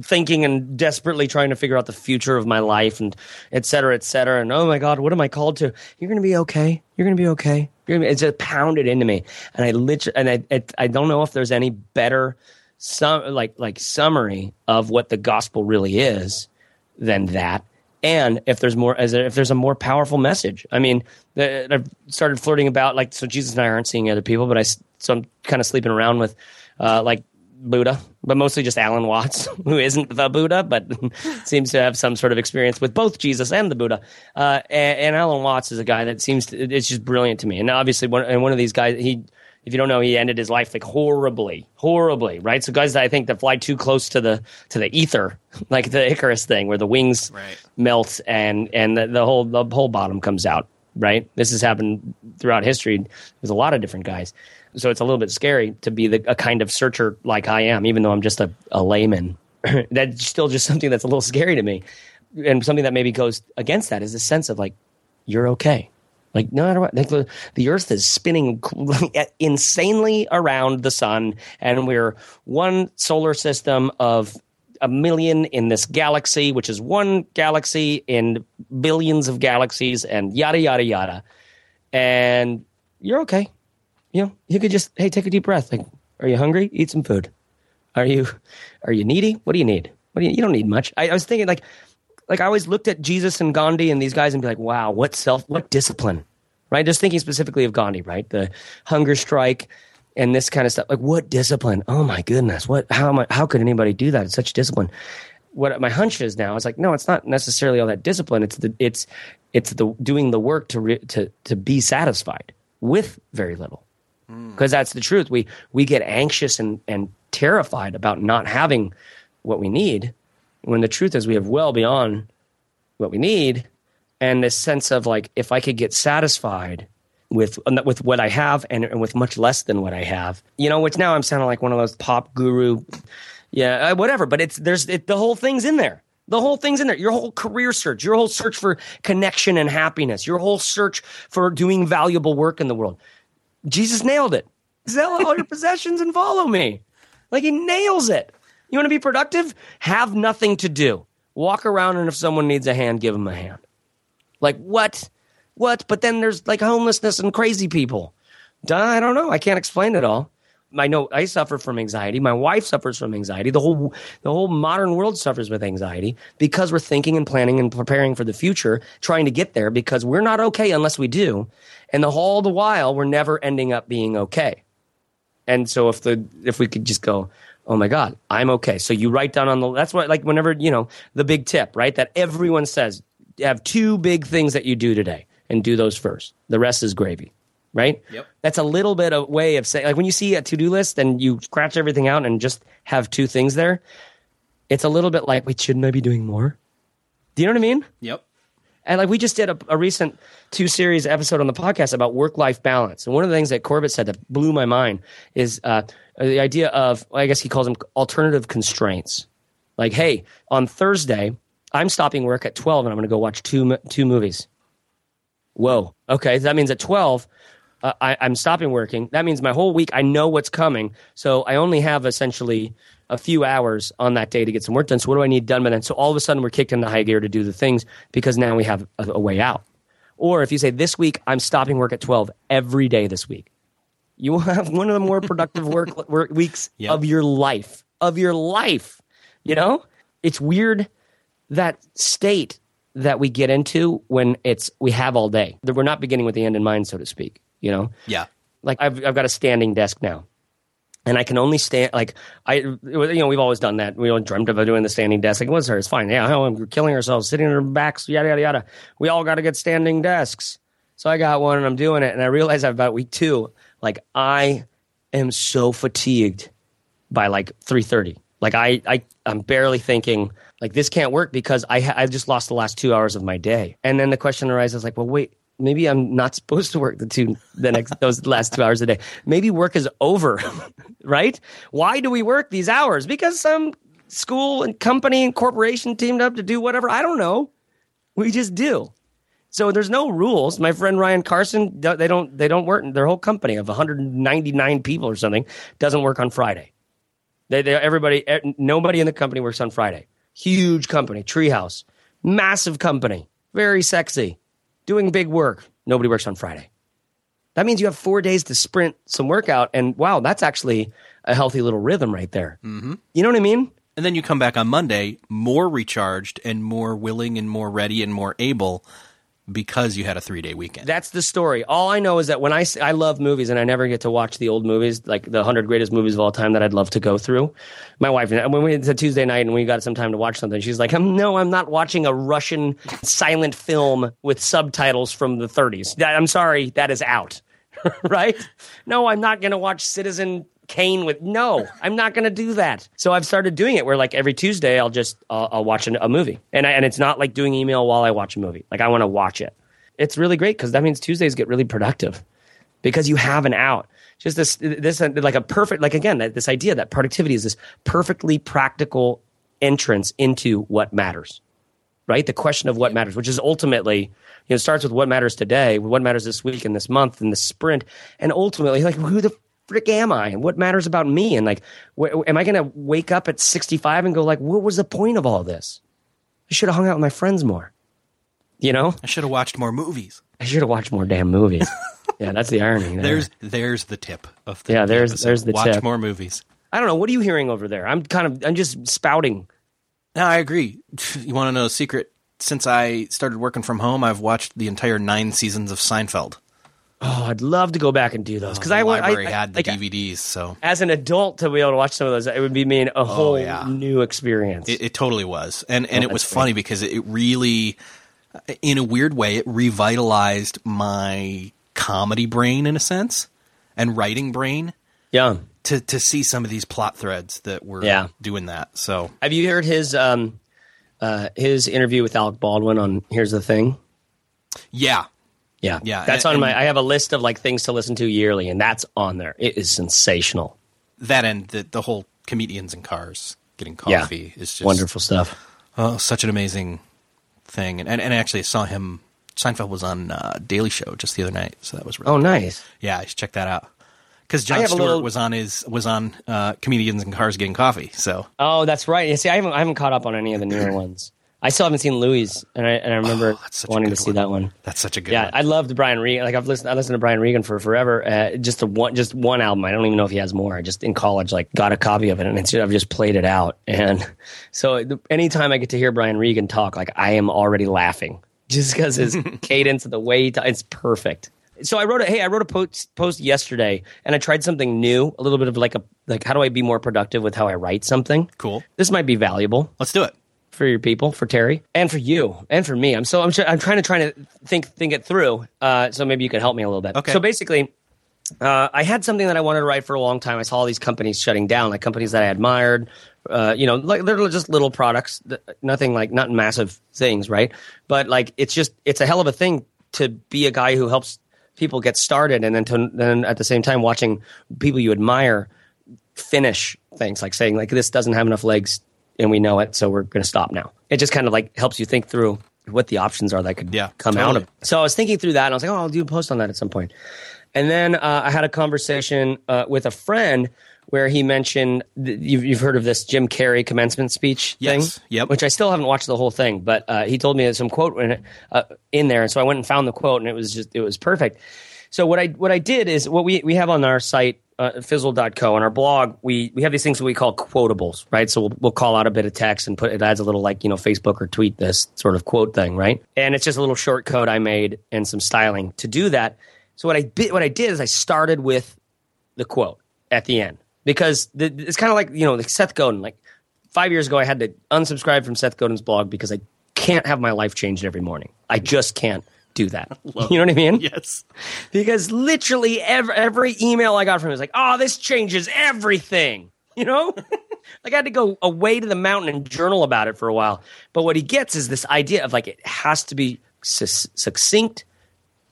thinking and desperately trying to figure out the future of my life and et cetera, et cetera. And oh my God, what am I called to? You're going to be okay. You're going to be okay. It's just pounded into me, and I literally, and I, it, I don't know if there's any better some like like summary of what the gospel really is than that. And if there's more as if there's a more powerful message i mean i've started flirting about like so jesus and i aren't seeing other people but i so i'm kind of sleeping around with uh, like buddha but mostly just alan watts who isn't the buddha but seems to have some sort of experience with both jesus and the buddha. Uh, and, and alan watts is a guy that seems to it's just brilliant to me. And obviously one, and one of these guys he if you don't know, he ended his life like horribly, horribly, right? So guys I think that fly too close to the to the ether, like the Icarus thing, where the wings Right. melt and and the, the whole the whole bottom comes out, right? This has happened throughout history with a lot of different guys. So it's a little bit scary to be the, a kind of searcher like I am, even though I'm just a, a layman. that's still just something that's a little scary to me, and something that maybe goes against that is the sense of like you're okay. Like no matter what, like the, Earth is spinning insanely around the sun, and we're one solar system of a million in this galaxy, which is one galaxy in billions of galaxies, and yada yada yada. And you're okay. You know, you could just hey, take a deep breath. Like, are you hungry? Eat some food. Are you are you needy? What do you need? What do you? You don't need much. I, I was thinking like like I always looked at Jesus and Gandhi and these guys and be like, wow, what self, what discipline, right? Just thinking specifically of Gandhi, right? The hunger strike and this kind of stuff. Like, what discipline? Oh my goodness, what? How am I, How could anybody do that? It's such discipline. What my hunch is now is like, no, it's not necessarily all that discipline. It's the it's it's the doing the work to re, to to be satisfied with very little hmm. because that's the truth. We we get anxious and and terrified about not having what we need when the truth is we have well beyond what we need and this sense of like if i could get satisfied with with what i have and, and with much less than what i have you know which now i'm sounding like one of those pop guru yeah uh, whatever but it's there's it, the whole thing's in there the whole thing's in there. Your whole career search, your whole search for connection and happiness, your whole search for doing valuable work in the world. Jesus nailed it. Sell all your possessions and follow me. Like he nails it. You want to be productive? Have nothing to do. Walk around and if someone needs a hand, give them a hand. Like what? What? But then there's like homelessness and crazy people. I don't know. I can't explain it all. I know I suffer from anxiety. My wife suffers from anxiety. The whole the whole modern world suffers with anxiety because we're thinking and planning and preparing for the future, trying to get there because we're not okay unless we do. And the whole the while we're never ending up being okay. And so if the if we could just go, oh my God, I'm okay. So you write down on the that's why, like whenever, you know, the big tip, right? That everyone says have two big things that you do today and do those first. The rest is gravy right? Yep. That's a little bit of way of saying like when you see a to do list and you scratch everything out and just have two things there, it's a little bit like, wait, shouldn't I be doing more? Do you know what I mean? Yep. And like we just did a, a recent two series episode on the podcast about work life balance, and one of the things that Corbett said that blew my mind is uh, the idea of I guess he calls them alternative constraints. Like, hey, on Thursday, I'm stopping work at twelve, and I'm going to go watch two two movies. Whoa. Okay, that means at twelve, uh, I, I'm stopping working. That means my whole week I know what's coming. So I only have essentially a few hours on that day to get some work done. So what do I need done by then? So all of a sudden we're kicked into high gear to do the things because now we have a, a way out. Or if you say this week I'm stopping work at 12 every day this week, you will have one of the more productive work, work weeks yep. of your life. Of your life. You know, it's weird that state that we get into when it's we have all day. That we're not beginning with the end in mind, so to speak you know? Yeah. Like I've, I've got a standing desk now. And I can only stand like I, you know, we've always done that. We all dreamt of doing the standing desk. Like, what's her? It's fine. Yeah, we're killing ourselves, sitting on our backs, yada yada yada. We all got to get standing desks. So I got one, and I'm doing it. And I realized about week two, like I am so fatigued by like three thirty. Like I, I, I'm barely thinking like this can't work because I, I just lost the last two hours of my day. And then the question arises, like, well, wait, maybe I'm not supposed to work the two the next those last two hours a day. Maybe work is over, right? Why do we work these hours? Because some school and company and corporation teamed up to do whatever. I don't know. We just do. So there's no rules. My friend Ryan Carson, they don't they don't work. Their whole company of 199 people or something doesn't work on Friday. They, they everybody nobody in the company works on Friday. Huge company, Treehouse, massive company, very sexy doing big work. Nobody works on Friday. That means you have four days to sprint some workout. And wow, that's actually a healthy little rhythm right there. Mm-hmm. You know what I mean? And then you come back on Monday more recharged and more willing and more ready and more able because you had a three day weekend. That's the story. All I know is that when I I love movies and I never get to watch the old movies, like the hundred greatest movies of all time that I'd love to go through. My wife, when we it's a Tuesday night and we got some time to watch something, she's like, um, "No, I'm not watching a Russian silent film with subtitles from the 30s. I'm sorry, that is out." right? No, I'm not going to watch Citizen Kane with no, I'm not going to do that. So I've started doing it where like every Tuesday I'll just uh, I'll watch a movie, and I, and it's not like doing email while I watch a movie. Like I want to watch it. It's really great because that means Tuesdays get really productive because you have an out. Just this this like a perfect like again this idea that productivity is this perfectly practical entrance into what matters. Right? The question of what matters, which is ultimately you know, starts with what matters today, what matters this week and this month and this sprint, and ultimately, like who the frick am I? And what matters about me? And like, wh- am I going to wake up at 65 and go like, what was the point of all this? I should have hung out with my friends more. You know, I should have watched more movies. I should have watched more damn movies. yeah, that's the irony. There. There's there's the tip of the yeah. There's episode. there's the watch tip. more movies. I don't know. What are you hearing over there? I'm kind of I'm just spouting. No, I agree. You want to know a secret? Since I started working from home, I've watched the entire nine seasons of Seinfeld. Oh, I'd love to go back and do those because oh, I went. I, had the like, DVDs, so as an adult to be able to watch some of those, it would be me a oh, whole oh, yeah. new experience. It, it, totally was, and and oh, it was funny because it really, in a weird way, it revitalized my comedy brain in a sense and writing brain. Yeah, to to see some of these plot threads that were Yeah. doing that. So Have you heard his um, uh, his interview with Alec Baldwin on Here's the Thing? yeah, Yeah, Yeah, That's and- on my. I have a list of like things to listen to yearly, and that's on there. It is sensational. that and the the whole comedians in cars getting Yeah. coffee is just Wonderful stuff. Oh, such an amazing thing. And and, and actually, I saw him. Seinfeld was on uh, Daily Show just the other night, so that was really Oh, nice. yeah. You should check that out because I Jon Stewart little- was on his was on uh, comedians and cars getting coffee. So Oh, that's right. See, I haven't I haven't caught up on any of the newer ones. I still haven't seen Louis, and I and I remember Oh, that's such a wanting to see one. that one. that's such a good Yeah, one. I loved Brian Regan. Like I've listened, I listened to Brian Regan for forever. Uh, just a one, just one album. I don't even know if he has more. I just in college, like got a copy of it, and it's, I've just played it out. And so, anytime I get to hear Brian Regan talk, like I am already laughing just because his cadence and the way he ta- it's perfect. So I wrote a hey, I wrote a post post yesterday, and I tried something new, a little bit of like a like how do I be more productive with how I write something. Cool. This might be valuable Let's do it. For your people, for Terry, and for you, and for me. I'm so I'm, I'm trying to try to think think it through. Uh, so maybe you can help me a little bit. Okay. So basically, uh, I had something that I wanted to write for a long time. I saw all these companies shutting down, like companies that I admired. Uh, you know, like they're just little products, nothing like not massive things, right? But like it's just it's a hell of a thing to be a guy who helps people get started, and then to, then at the same time watching people you admire finish things like saying like this doesn't have enough legs and we know it so we're going to stop now it just kind of like helps you think through what the options are that could Yeah, come out of it. so i was thinking through that and i was like oh i'll do a post on that at some point. and then uh, i had a conversation uh, with a friend where he mentioned th- you've, you've heard of this jim carrey commencement speech Yes. thing Yep. which i still haven't watched the whole thing but uh, he told me some quote in, it, uh, in there and so i went and found the quote and it was just it was perfect so what I what I did is what we we have on our site uh, fizzle.co on our blog we we have these things that we call quotables right? So we'll, we'll call out a bit of text and put it adds a little like you know Facebook or tweet this sort of quote thing right? And it's just a little short code I made and some styling to do that. So what I did what I did is I started with the quote at the end because the, it's kind of like you know like Seth Godin. Like five years ago I had to unsubscribe from Seth Godin's blog because I can't have my life changed every morning. I just can't do that you know what I mean Yes. because literally every, every email I got from him was like, "Oh, this changes everything." You know, like I had to go away to the mountain and journal about it for a while. But what he gets is this idea of like it has to be succinct,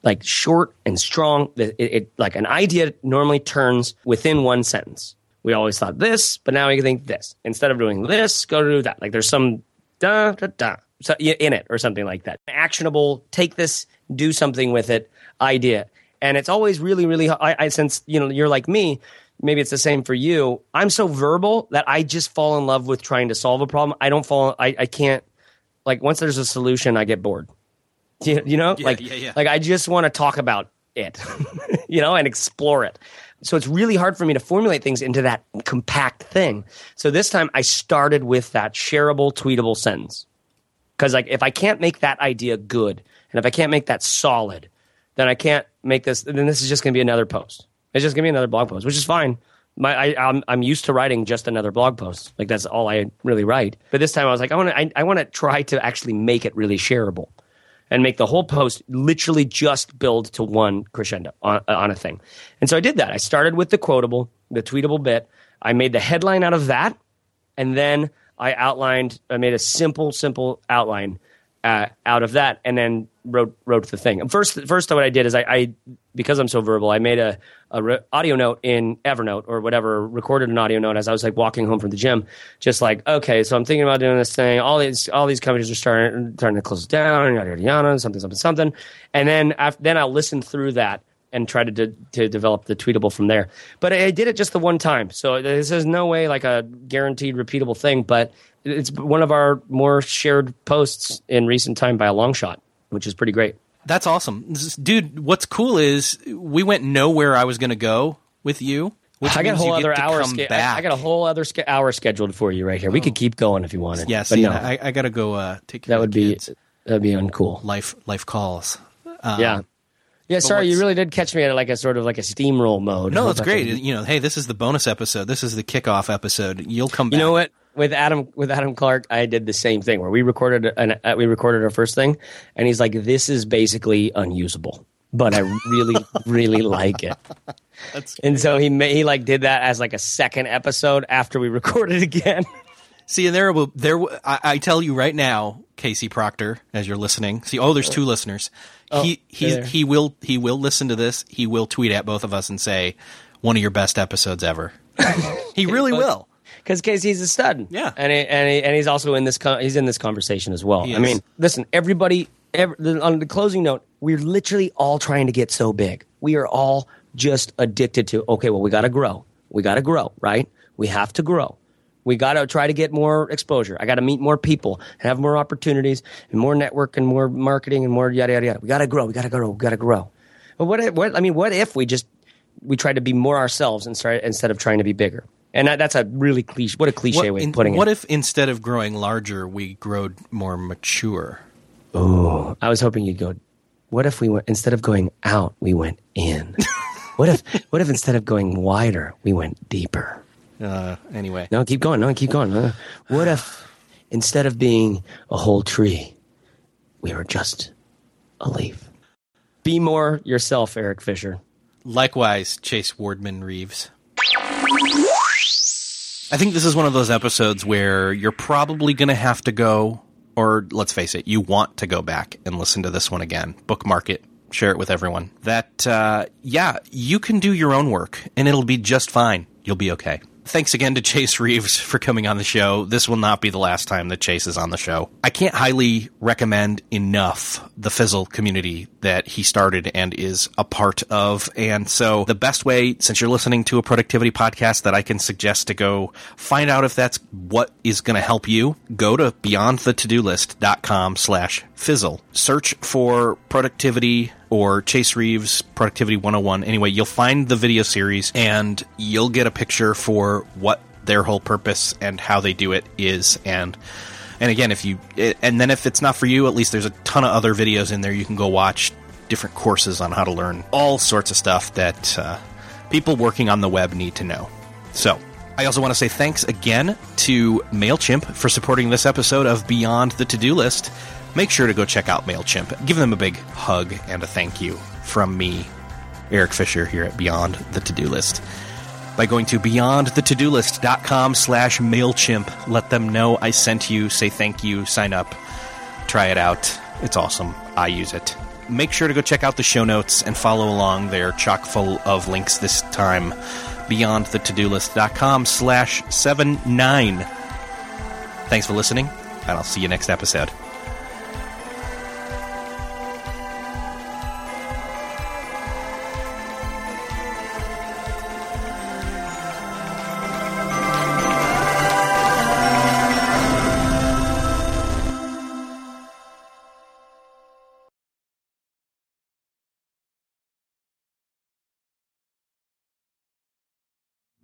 like short and strong. It, it, it- like an idea normally turns within one sentence. We always thought this, but now we can think this. Instead of doing this, go to do that. Like there's some da da da so, yeah, in it or something like that. Actionable. Take this, do something with it. Idea, and it's always really, really. I, I since you know you're like me. Maybe it's the same for you. I'm so verbal that I just fall in love with trying to solve a problem. I don't fall. I, I can't. Like once there's a solution, I get bored. You, you know, like yeah, yeah. like I just want to talk about it, you know, and explore it. So it's really hard for me to formulate things into that compact thing. So this time I started with that shareable, tweetable sentence. Because like if I can't make that idea good, and if I can't make that solid, then I can't make this. Then this is just going to be another post. It's just going to be another blog post, which is fine. My, I, I'm, I'm used to writing just another blog post. Like that's all I really write. But this time I was like, I want to, I, I want to try to actually make it really shareable and make the whole post literally just build to one crescendo on, on a thing. And so I did that. I started with the quotable, the tweetable bit. I made the headline out of that, and then I outlined. I made a simple, simple outline uh, out of that, and then wrote wrote the thing. First, first, what I did is I, I because I'm so verbal, I made a, a re- audio note in Evernote or whatever, recorded an audio note as I was like walking home from the gym, just like okay, so I'm thinking about doing this thing. All these all these companies are starting starting to close down, yada yada yada, something something something, and then after, then I'll listen through that and try to de- to develop the tweetable from there. But I did it just the one time, so this is no way like a guaranteed repeatable thing. But it's one of our more shared posts in recent time by a long shot, which is pretty great. That's awesome, dude. What's cool is we went nowhere. I was going to go with you. Which I got a whole other hour. Ske- I, back. I got a whole other hour scheduled for you right here. We could keep going if you wanted. Yeah, but no, I, I got to go uh, take care that of would be that'd be uncool. life life calls. Um, yeah. Yeah, sorry, you really did catch me at like a sort of like a steamroll mode. No, it's great. You know, hey, this is the bonus episode. This is the kickoff episode. You'll come back. You know what? With Adam, with Adam Clark, I did the same thing where we recorded an uh, we recorded our first thing, and he's like, "This is basically unusable." but I really, really like it. and so he he like did that as like a second episode after we recorded again. See, and there will there. I, I tell you right now, Casey Proctor, as you're listening. See, oh, there's two listeners. Oh, he he there. he will he will listen to this. He will tweet at both of us and say, "One of your best episodes ever." he really will. because Casey's a stud. Yeah. and he, and he, and he's also in this con- he's in this conversation as well. He I is. mean, listen, everybody. Every, on the closing note, we're literally all trying to get so big. We are all just addicted to. Okay, well, we got to grow. We got to grow, right? We have to grow. We got to try to get more exposure. I got to meet more people and have more opportunities and more network and more marketing and more yada yada yada. We got to grow. We got to grow. We got to grow. But what? If, what? I mean, what if we just we tried to be more ourselves and start, instead of trying to be bigger? And that, that's a really cliche. What a cliche way in- of putting what it. What if instead of growing larger, we growed more mature? Oh, I was hoping you'd go. What if we went instead of going out, we went in? what if? What if instead of going wider, we went deeper? Uh, anyway, No, keep going. No, keep going. What if instead of being a whole tree, we were just a leaf? Be more yourself, Erik Fisher. likewise, Chase Wardman Reeves. I think this is one of those episodes where you're probably going to have to go, or let's face it, you want to go back and listen to this one again. Bookmark it, share it with everyone. That, uh, yeah, you can do your own work and it'll be just fine. You'll be okay. Thanks again to Chase Reeves for coming on the show. This will not be the last time that Chase is on the show. I can't highly recommend enough the Fizzle community that he started and is a part of. And so the best way, since you're listening to a productivity podcast, that I can suggest to go find out if that's what is going to help you, go to beyondthetodolist.com slash fizzle. Search for productivity or Chase Reeves Productivity 101. Anyway, you'll find the video series and you'll get a picture for what their whole purpose and how they do it is and and again if you and then if it's not for you at least there's a ton of other videos in there you can go watch different courses on how to learn all sorts of stuff that uh, people working on the web need to know so I also want to say thanks again to MailChimp for supporting this episode of Beyond the To Do List. Make sure to go check out MailChimp. Give them a big hug and a thank you from me, Erik Fisher, here at Beyond the To Do List. By going to beyondthetodolist.com slash MailChimp, let them know I sent you, say thank you, sign up, try it out. It's awesome. I use it. Make sure to go check out the show notes and follow along. They're chock full of links this time. Beyondthetodolist.com slash 79. Thanks for listening, and I'll see you next episode.